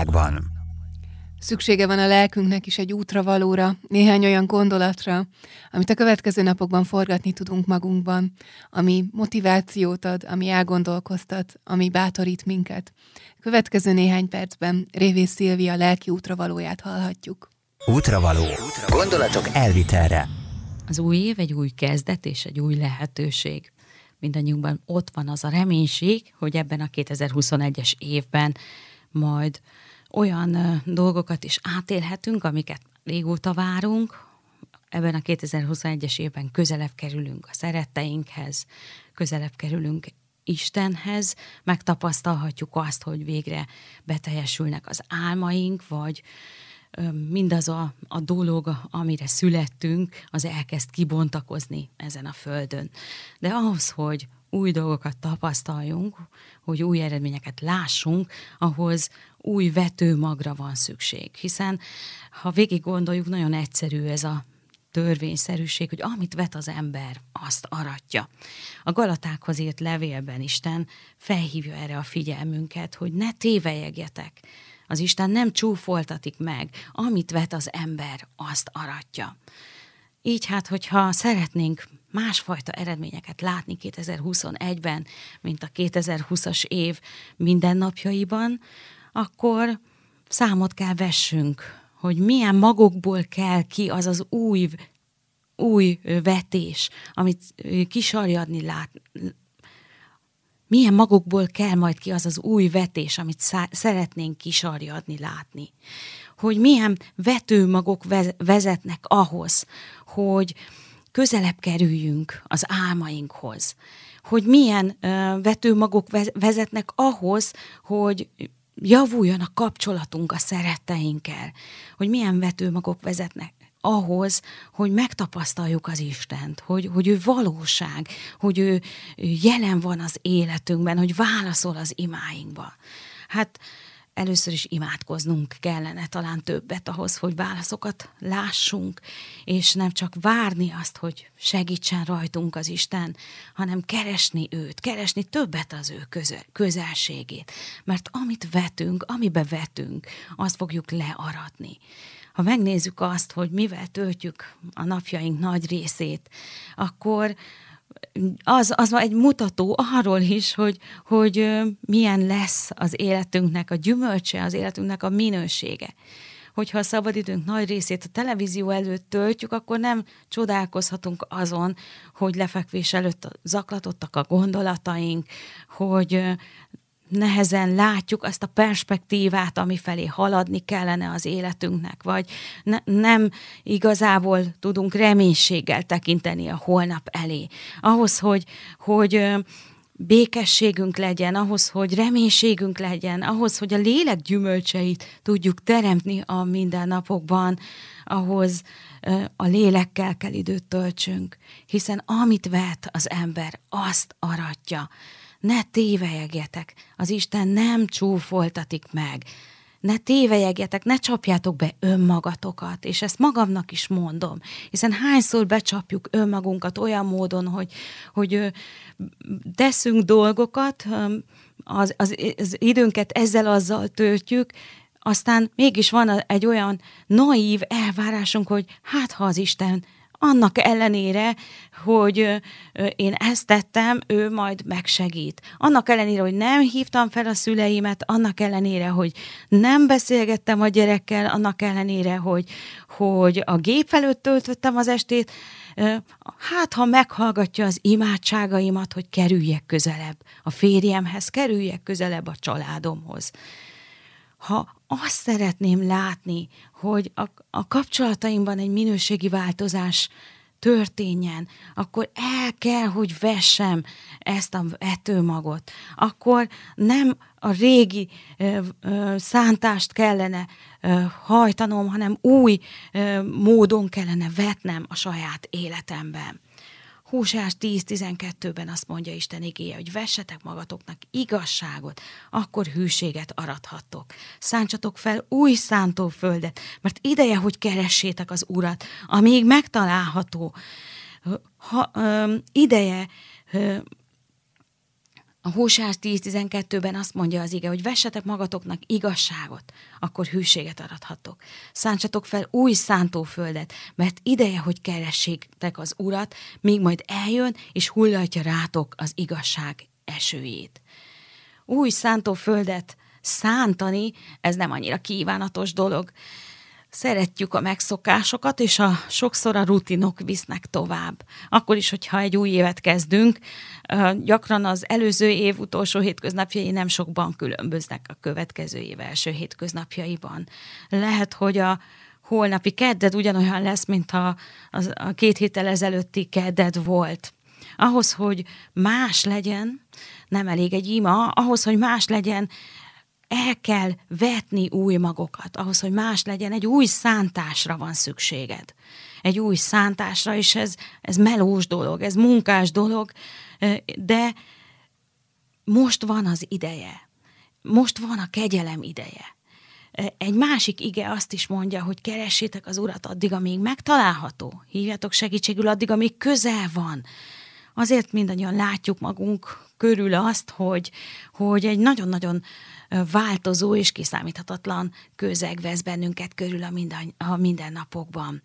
világban.
Szüksége van a lelkünknek is egy útra valóra, néhány olyan gondolatra, amit a következő napokban forgatni tudunk magunkban, ami motivációt ad, ami elgondolkoztat, ami bátorít minket. Következő néhány percben Révész Szilvia lelki útra valóját hallhatjuk.
Útravaló. Gondolatok elvitelre.
Az új év egy új kezdet és egy új lehetőség. Mindannyiunkban ott van az a reménység, hogy ebben a 2021-es évben majd olyan dolgokat is átélhetünk, amiket régóta várunk. Ebben a 2021-es évben közelebb kerülünk a szeretteinkhez, közelebb kerülünk Istenhez, megtapasztalhatjuk azt, hogy végre beteljesülnek az álmaink, vagy mindaz a, a dolog, amire születtünk, az elkezd kibontakozni ezen a földön. De ahhoz, hogy új dolgokat tapasztaljunk, hogy új eredményeket lássunk, ahhoz új vetőmagra van szükség. Hiszen, ha végig gondoljuk, nagyon egyszerű ez a törvényszerűség, hogy amit vet az ember, azt aratja. A Galatákhoz írt levélben Isten felhívja erre a figyelmünket, hogy ne tévejegjetek. Az Isten nem csúfoltatik meg, amit vet az ember, azt aratja. Így hát, hogyha szeretnénk másfajta eredményeket látni 2021-ben, mint a 2020-as év mindennapjaiban, akkor számot kell vessünk, hogy milyen magokból kell ki az az új, új vetés, amit kisarjadni lát, milyen magokból kell majd ki az az új vetés, amit szá- szeretnénk kisarjadni, látni. Hogy milyen vetőmagok vez- vezetnek ahhoz, hogy közelebb kerüljünk az álmainkhoz. Hogy milyen vetőmagok vez- vezetnek ahhoz, hogy javuljon a kapcsolatunk a szeretteinkkel. Hogy milyen vetőmagok vezetnek ahhoz, hogy megtapasztaljuk az Istent, hogy, hogy ő valóság, hogy ő jelen van az életünkben, hogy válaszol az imáinkba. Hát először is imádkoznunk kellene talán többet ahhoz, hogy válaszokat lássunk, és nem csak várni azt, hogy segítsen rajtunk az Isten, hanem keresni őt, keresni többet az ő közel, közelségét. Mert amit vetünk, amibe vetünk, azt fogjuk learatni ha megnézzük azt, hogy mivel töltjük a napjaink nagy részét, akkor az, az egy mutató arról is, hogy, hogy milyen lesz az életünknek a gyümölcse, az életünknek a minősége. Hogyha a szabadidőnk nagy részét a televízió előtt töltjük, akkor nem csodálkozhatunk azon, hogy lefekvés előtt zaklatottak a gondolataink, hogy nehezen látjuk azt a perspektívát, ami felé haladni kellene az életünknek, vagy ne, nem igazából tudunk reménységgel tekinteni a holnap elé. Ahhoz, hogy, hogy békességünk legyen, ahhoz, hogy reménységünk legyen, ahhoz, hogy a lélek gyümölcseit tudjuk teremtni a mindennapokban, ahhoz a lélekkel kell időt töltsünk, hiszen amit vet az ember, azt aratja ne tévejegjetek, az Isten nem csúfoltatik meg. ne tévejegjetek, ne csapjátok be önmagatokat, és ezt magamnak is mondom, hiszen hányszor becsapjuk önmagunkat olyan módon, hogy, hogy teszünk dolgokat, az, az, az időnket ezzel azzal töltjük, aztán mégis van egy olyan naív elvárásunk, hogy hát ha az Isten annak ellenére, hogy én ezt tettem, ő majd megsegít. Annak ellenére, hogy nem hívtam fel a szüleimet, annak ellenére, hogy nem beszélgettem a gyerekkel, annak ellenére, hogy, hogy a gép előtt töltöttem az estét, hát ha meghallgatja az imádságaimat, hogy kerüljek közelebb a férjemhez, kerüljek közelebb a családomhoz. Ha azt szeretném látni, hogy a, a kapcsolataimban egy minőségi változás történjen, akkor el kell, hogy vessem ezt a vetőmagot. Akkor nem a régi ö, ö, szántást kellene ö, hajtanom, hanem új ö, módon kellene vetnem a saját életemben. Húsás 10-12-ben azt mondja Isten igéje, hogy vessetek magatoknak igazságot, akkor hűséget arathattok. Szántsatok fel új szántóföldet, mert ideje, hogy keressétek az Urat, amíg megtalálható. Ha, ö, ideje ö, a Hósás 10-12-ben azt mondja az ige, hogy vessetek magatoknak igazságot, akkor hűséget arathatok. Szántsatok fel új szántóföldet, mert ideje, hogy keressétek az Urat, míg majd eljön, és hullatja rátok az igazság esőjét. Új szántóföldet szántani, ez nem annyira kívánatos dolog szeretjük a megszokásokat, és a, sokszor a rutinok visznek tovább. Akkor is, hogyha egy új évet kezdünk, gyakran az előző év utolsó hétköznapjai nem sokban különböznek a következő év első hétköznapjaiban. Lehet, hogy a holnapi kedded ugyanolyan lesz, mint a, a, a két héttel ezelőtti kedded volt. Ahhoz, hogy más legyen, nem elég egy ima, ahhoz, hogy más legyen, el kell vetni új magokat, ahhoz, hogy más legyen, egy új szántásra van szükséged. Egy új szántásra, és ez, ez melós dolog, ez munkás dolog, de most van az ideje. Most van a kegyelem ideje. Egy másik ige azt is mondja, hogy keressétek az Urat addig, amíg megtalálható. Hívjatok segítségül addig, amíg közel van. Azért mindannyian látjuk magunk körül azt, hogy, hogy egy nagyon-nagyon változó és kiszámíthatatlan közeg vesz bennünket körül a, minden, a mindennapokban.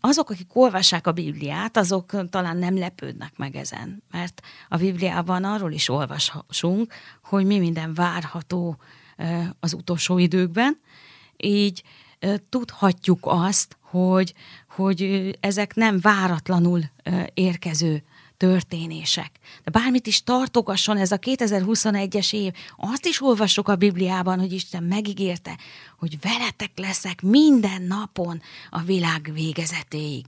Azok, akik olvassák a Bibliát, azok talán nem lepődnek meg ezen, mert a Bibliában arról is olvasunk, hogy mi minden várható az utolsó időkben, így tudhatjuk azt, hogy, hogy ezek nem váratlanul érkező történések. De bármit is tartogasson ez a 2021-es év, azt is olvassuk a Bibliában, hogy Isten megígérte, hogy veletek leszek minden napon a világ végezetéig.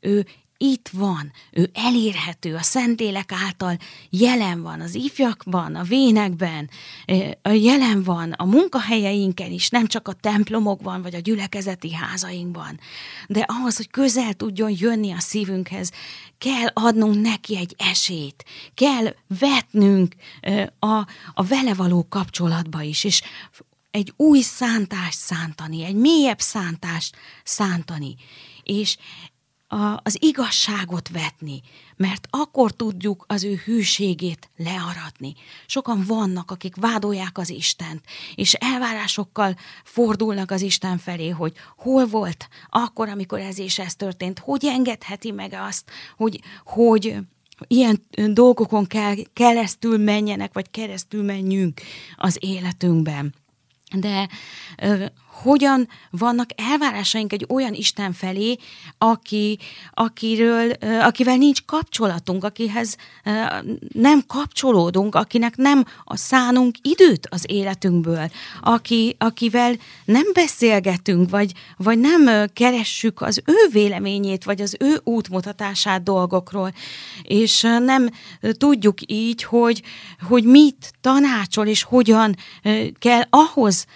Ő itt van, ő elérhető, a Szentlélek által jelen van, az ifjakban, a vénekben, jelen van, a munkahelyeinken is, nem csak a templomokban, vagy a gyülekezeti házainkban. De ahhoz, hogy közel tudjon jönni a szívünkhez, kell adnunk neki egy esélyt, kell vetnünk a, a vele való kapcsolatba is, és egy új szántást szántani, egy mélyebb szántást szántani. És a, az igazságot vetni, mert akkor tudjuk az ő hűségét learatni. Sokan vannak, akik vádolják az Istent, és elvárásokkal fordulnak az Isten felé, hogy hol volt akkor, amikor ez és ez történt, hogy engedheti meg azt, hogy, hogy ilyen dolgokon kell, keresztül menjenek, vagy keresztül menjünk az életünkben. De hogyan vannak elvárásaink egy olyan Isten felé, aki, akiről, akivel nincs kapcsolatunk, akihez nem kapcsolódunk, akinek nem szánunk időt az életünkből, aki, akivel nem beszélgetünk, vagy, vagy nem keressük az ő véleményét, vagy az ő útmutatását dolgokról, és nem tudjuk így, hogy, hogy mit tanácsol, és hogyan kell ahhoz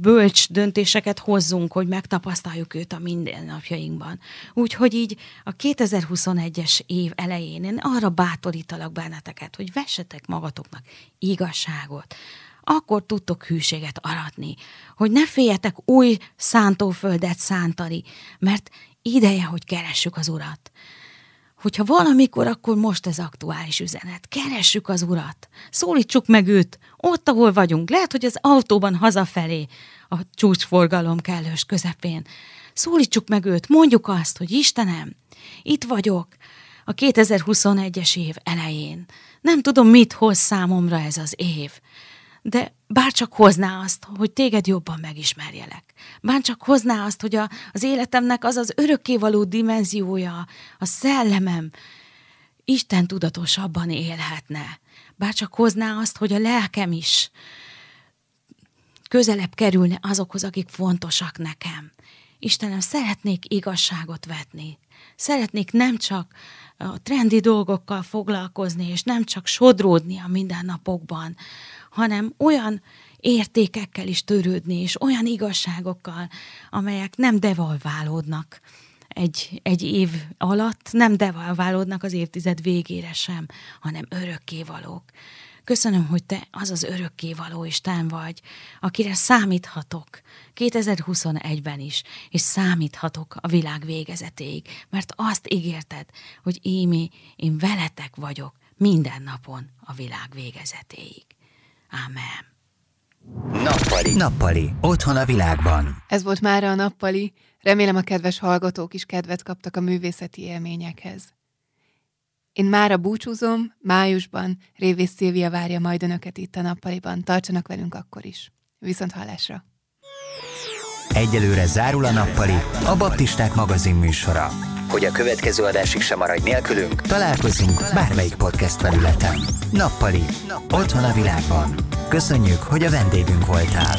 bölcs döntés döntéseket hozzunk, hogy megtapasztaljuk őt a mindennapjainkban. Úgyhogy így a 2021-es év elején én arra bátorítalak benneteket, hogy vessetek magatoknak igazságot, akkor tudtok hűséget aratni, hogy ne féljetek új szántóföldet szántani, mert ideje, hogy keressük az Urat. Hogyha valamikor, akkor most ez aktuális üzenet. Keressük az Urat, szólítsuk meg őt, ott, ahol vagyunk. Lehet, hogy az autóban hazafelé, a csúcsforgalom kellős közepén. Szólítsuk meg őt, mondjuk azt, hogy Istenem, itt vagyok, a 2021-es év elején. Nem tudom, mit hoz számomra ez az év, de bárcsak hozná azt, hogy téged jobban megismerjelek. Bárcsak hozná azt, hogy a, az életemnek az az örökkévaló dimenziója, a szellemem Isten tudatosabban élhetne. Bárcsak hozná azt, hogy a lelkem is közelebb kerülne azokhoz, akik fontosak nekem. Istenem, szeretnék igazságot vetni. Szeretnék nem csak a trendi dolgokkal foglalkozni, és nem csak sodródni a mindennapokban, hanem olyan értékekkel is törődni, és olyan igazságokkal, amelyek nem devalválódnak egy, egy év alatt, nem devalválódnak az évtized végére sem, hanem örökkévalók. Köszönöm, hogy te az az örökkévaló Isten vagy, akire számíthatok 2021-ben is, és számíthatok a világ végezetéig, mert azt ígérted, hogy ímé, én veletek vagyok minden napon a világ végezetéig. Amen.
Nappali. Nappali. Otthon a világban.
Ez volt már a nappali. Remélem a kedves hallgatók is kedvet kaptak a művészeti élményekhez. Én már a búcsúzom, májusban Révész Szilvia várja majd önöket itt a nappaliban. Tartsanak velünk akkor is. Viszont hallásra!
Egyelőre zárul a nappali, a Baptisták magazin műsora. Hogy a következő adásig sem maradj nélkülünk, találkozunk bármelyik podcast felületen. Nappali, otthon a világban. Köszönjük, hogy a vendégünk voltál.